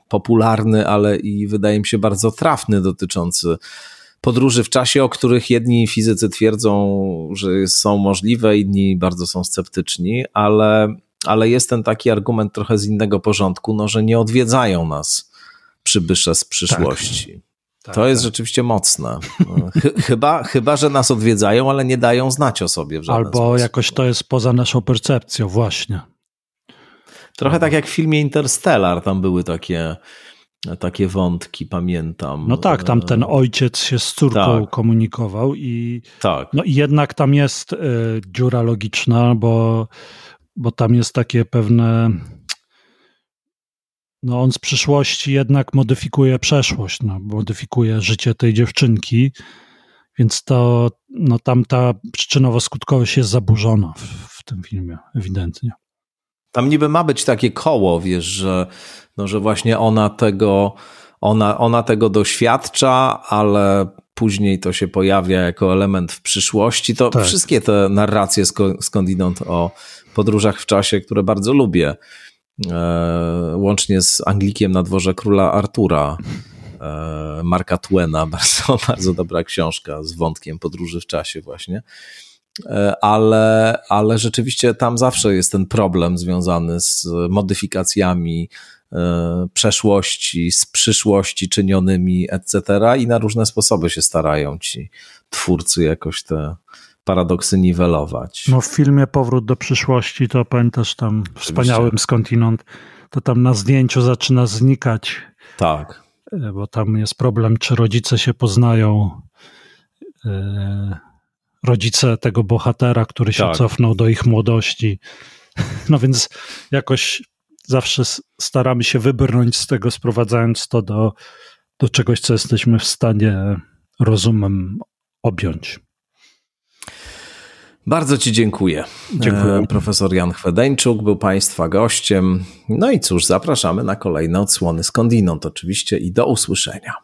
popularny, ale i wydaje mi się bardzo trafny dotyczący podróży w czasie, o których jedni fizycy twierdzą, że są możliwe, inni bardzo są sceptyczni, ale ale jest ten taki argument trochę z innego porządku, no, że nie odwiedzają nas przybysze z przyszłości. Tak. Tak, to jest tak. rzeczywiście mocne. Chyba, chyba, że nas odwiedzają, ale nie dają znać o sobie w żaden Albo sposób. jakoś to jest poza naszą percepcją, właśnie. Trochę tak jak w filmie Interstellar, tam były takie, takie wątki, pamiętam. No tak, tam ten ojciec się z córką tak. komunikował i, tak. no i jednak tam jest y, dziura logiczna, bo bo tam jest takie pewne. No on z przyszłości jednak modyfikuje przeszłość, no, modyfikuje życie tej dziewczynki, więc to, no tam ta przyczynowo-skutkowość jest zaburzona w, w tym filmie, ewidentnie. Tam niby ma być takie koło, wiesz, że, no, że właśnie ona tego, ona, ona tego doświadcza, ale później to się pojawia jako element w przyszłości. To tak. wszystkie te narracje skądinąd o podróżach w czasie, które bardzo lubię. E, łącznie z Anglikiem na dworze króla Artura. E, Marka Twena, bardzo, bardzo dobra książka z wątkiem podróży w czasie, właśnie. E, ale, ale rzeczywiście tam zawsze jest ten problem związany z modyfikacjami przeszłości, z przyszłości czynionymi, etc. I na różne sposoby się starają ci twórcy jakoś te paradoksy niwelować. No w filmie Powrót do przyszłości to pamiętasz tam Oczywiście. wspaniałym skądinąd, to tam na zdjęciu zaczyna znikać. Tak. E, bo tam jest problem, czy rodzice się poznają. E, rodzice tego bohatera, który się tak. cofnął do ich młodości. No więc jakoś zawsze staramy się wybrnąć z tego, sprowadzając to do, do czegoś, co jesteśmy w stanie rozumem objąć. Bardzo Ci dziękuję. Dziękuję. E, profesor Jan Chwedeńczuk był Państwa gościem. No i cóż, zapraszamy na kolejne odsłony skądinąd oczywiście i do usłyszenia.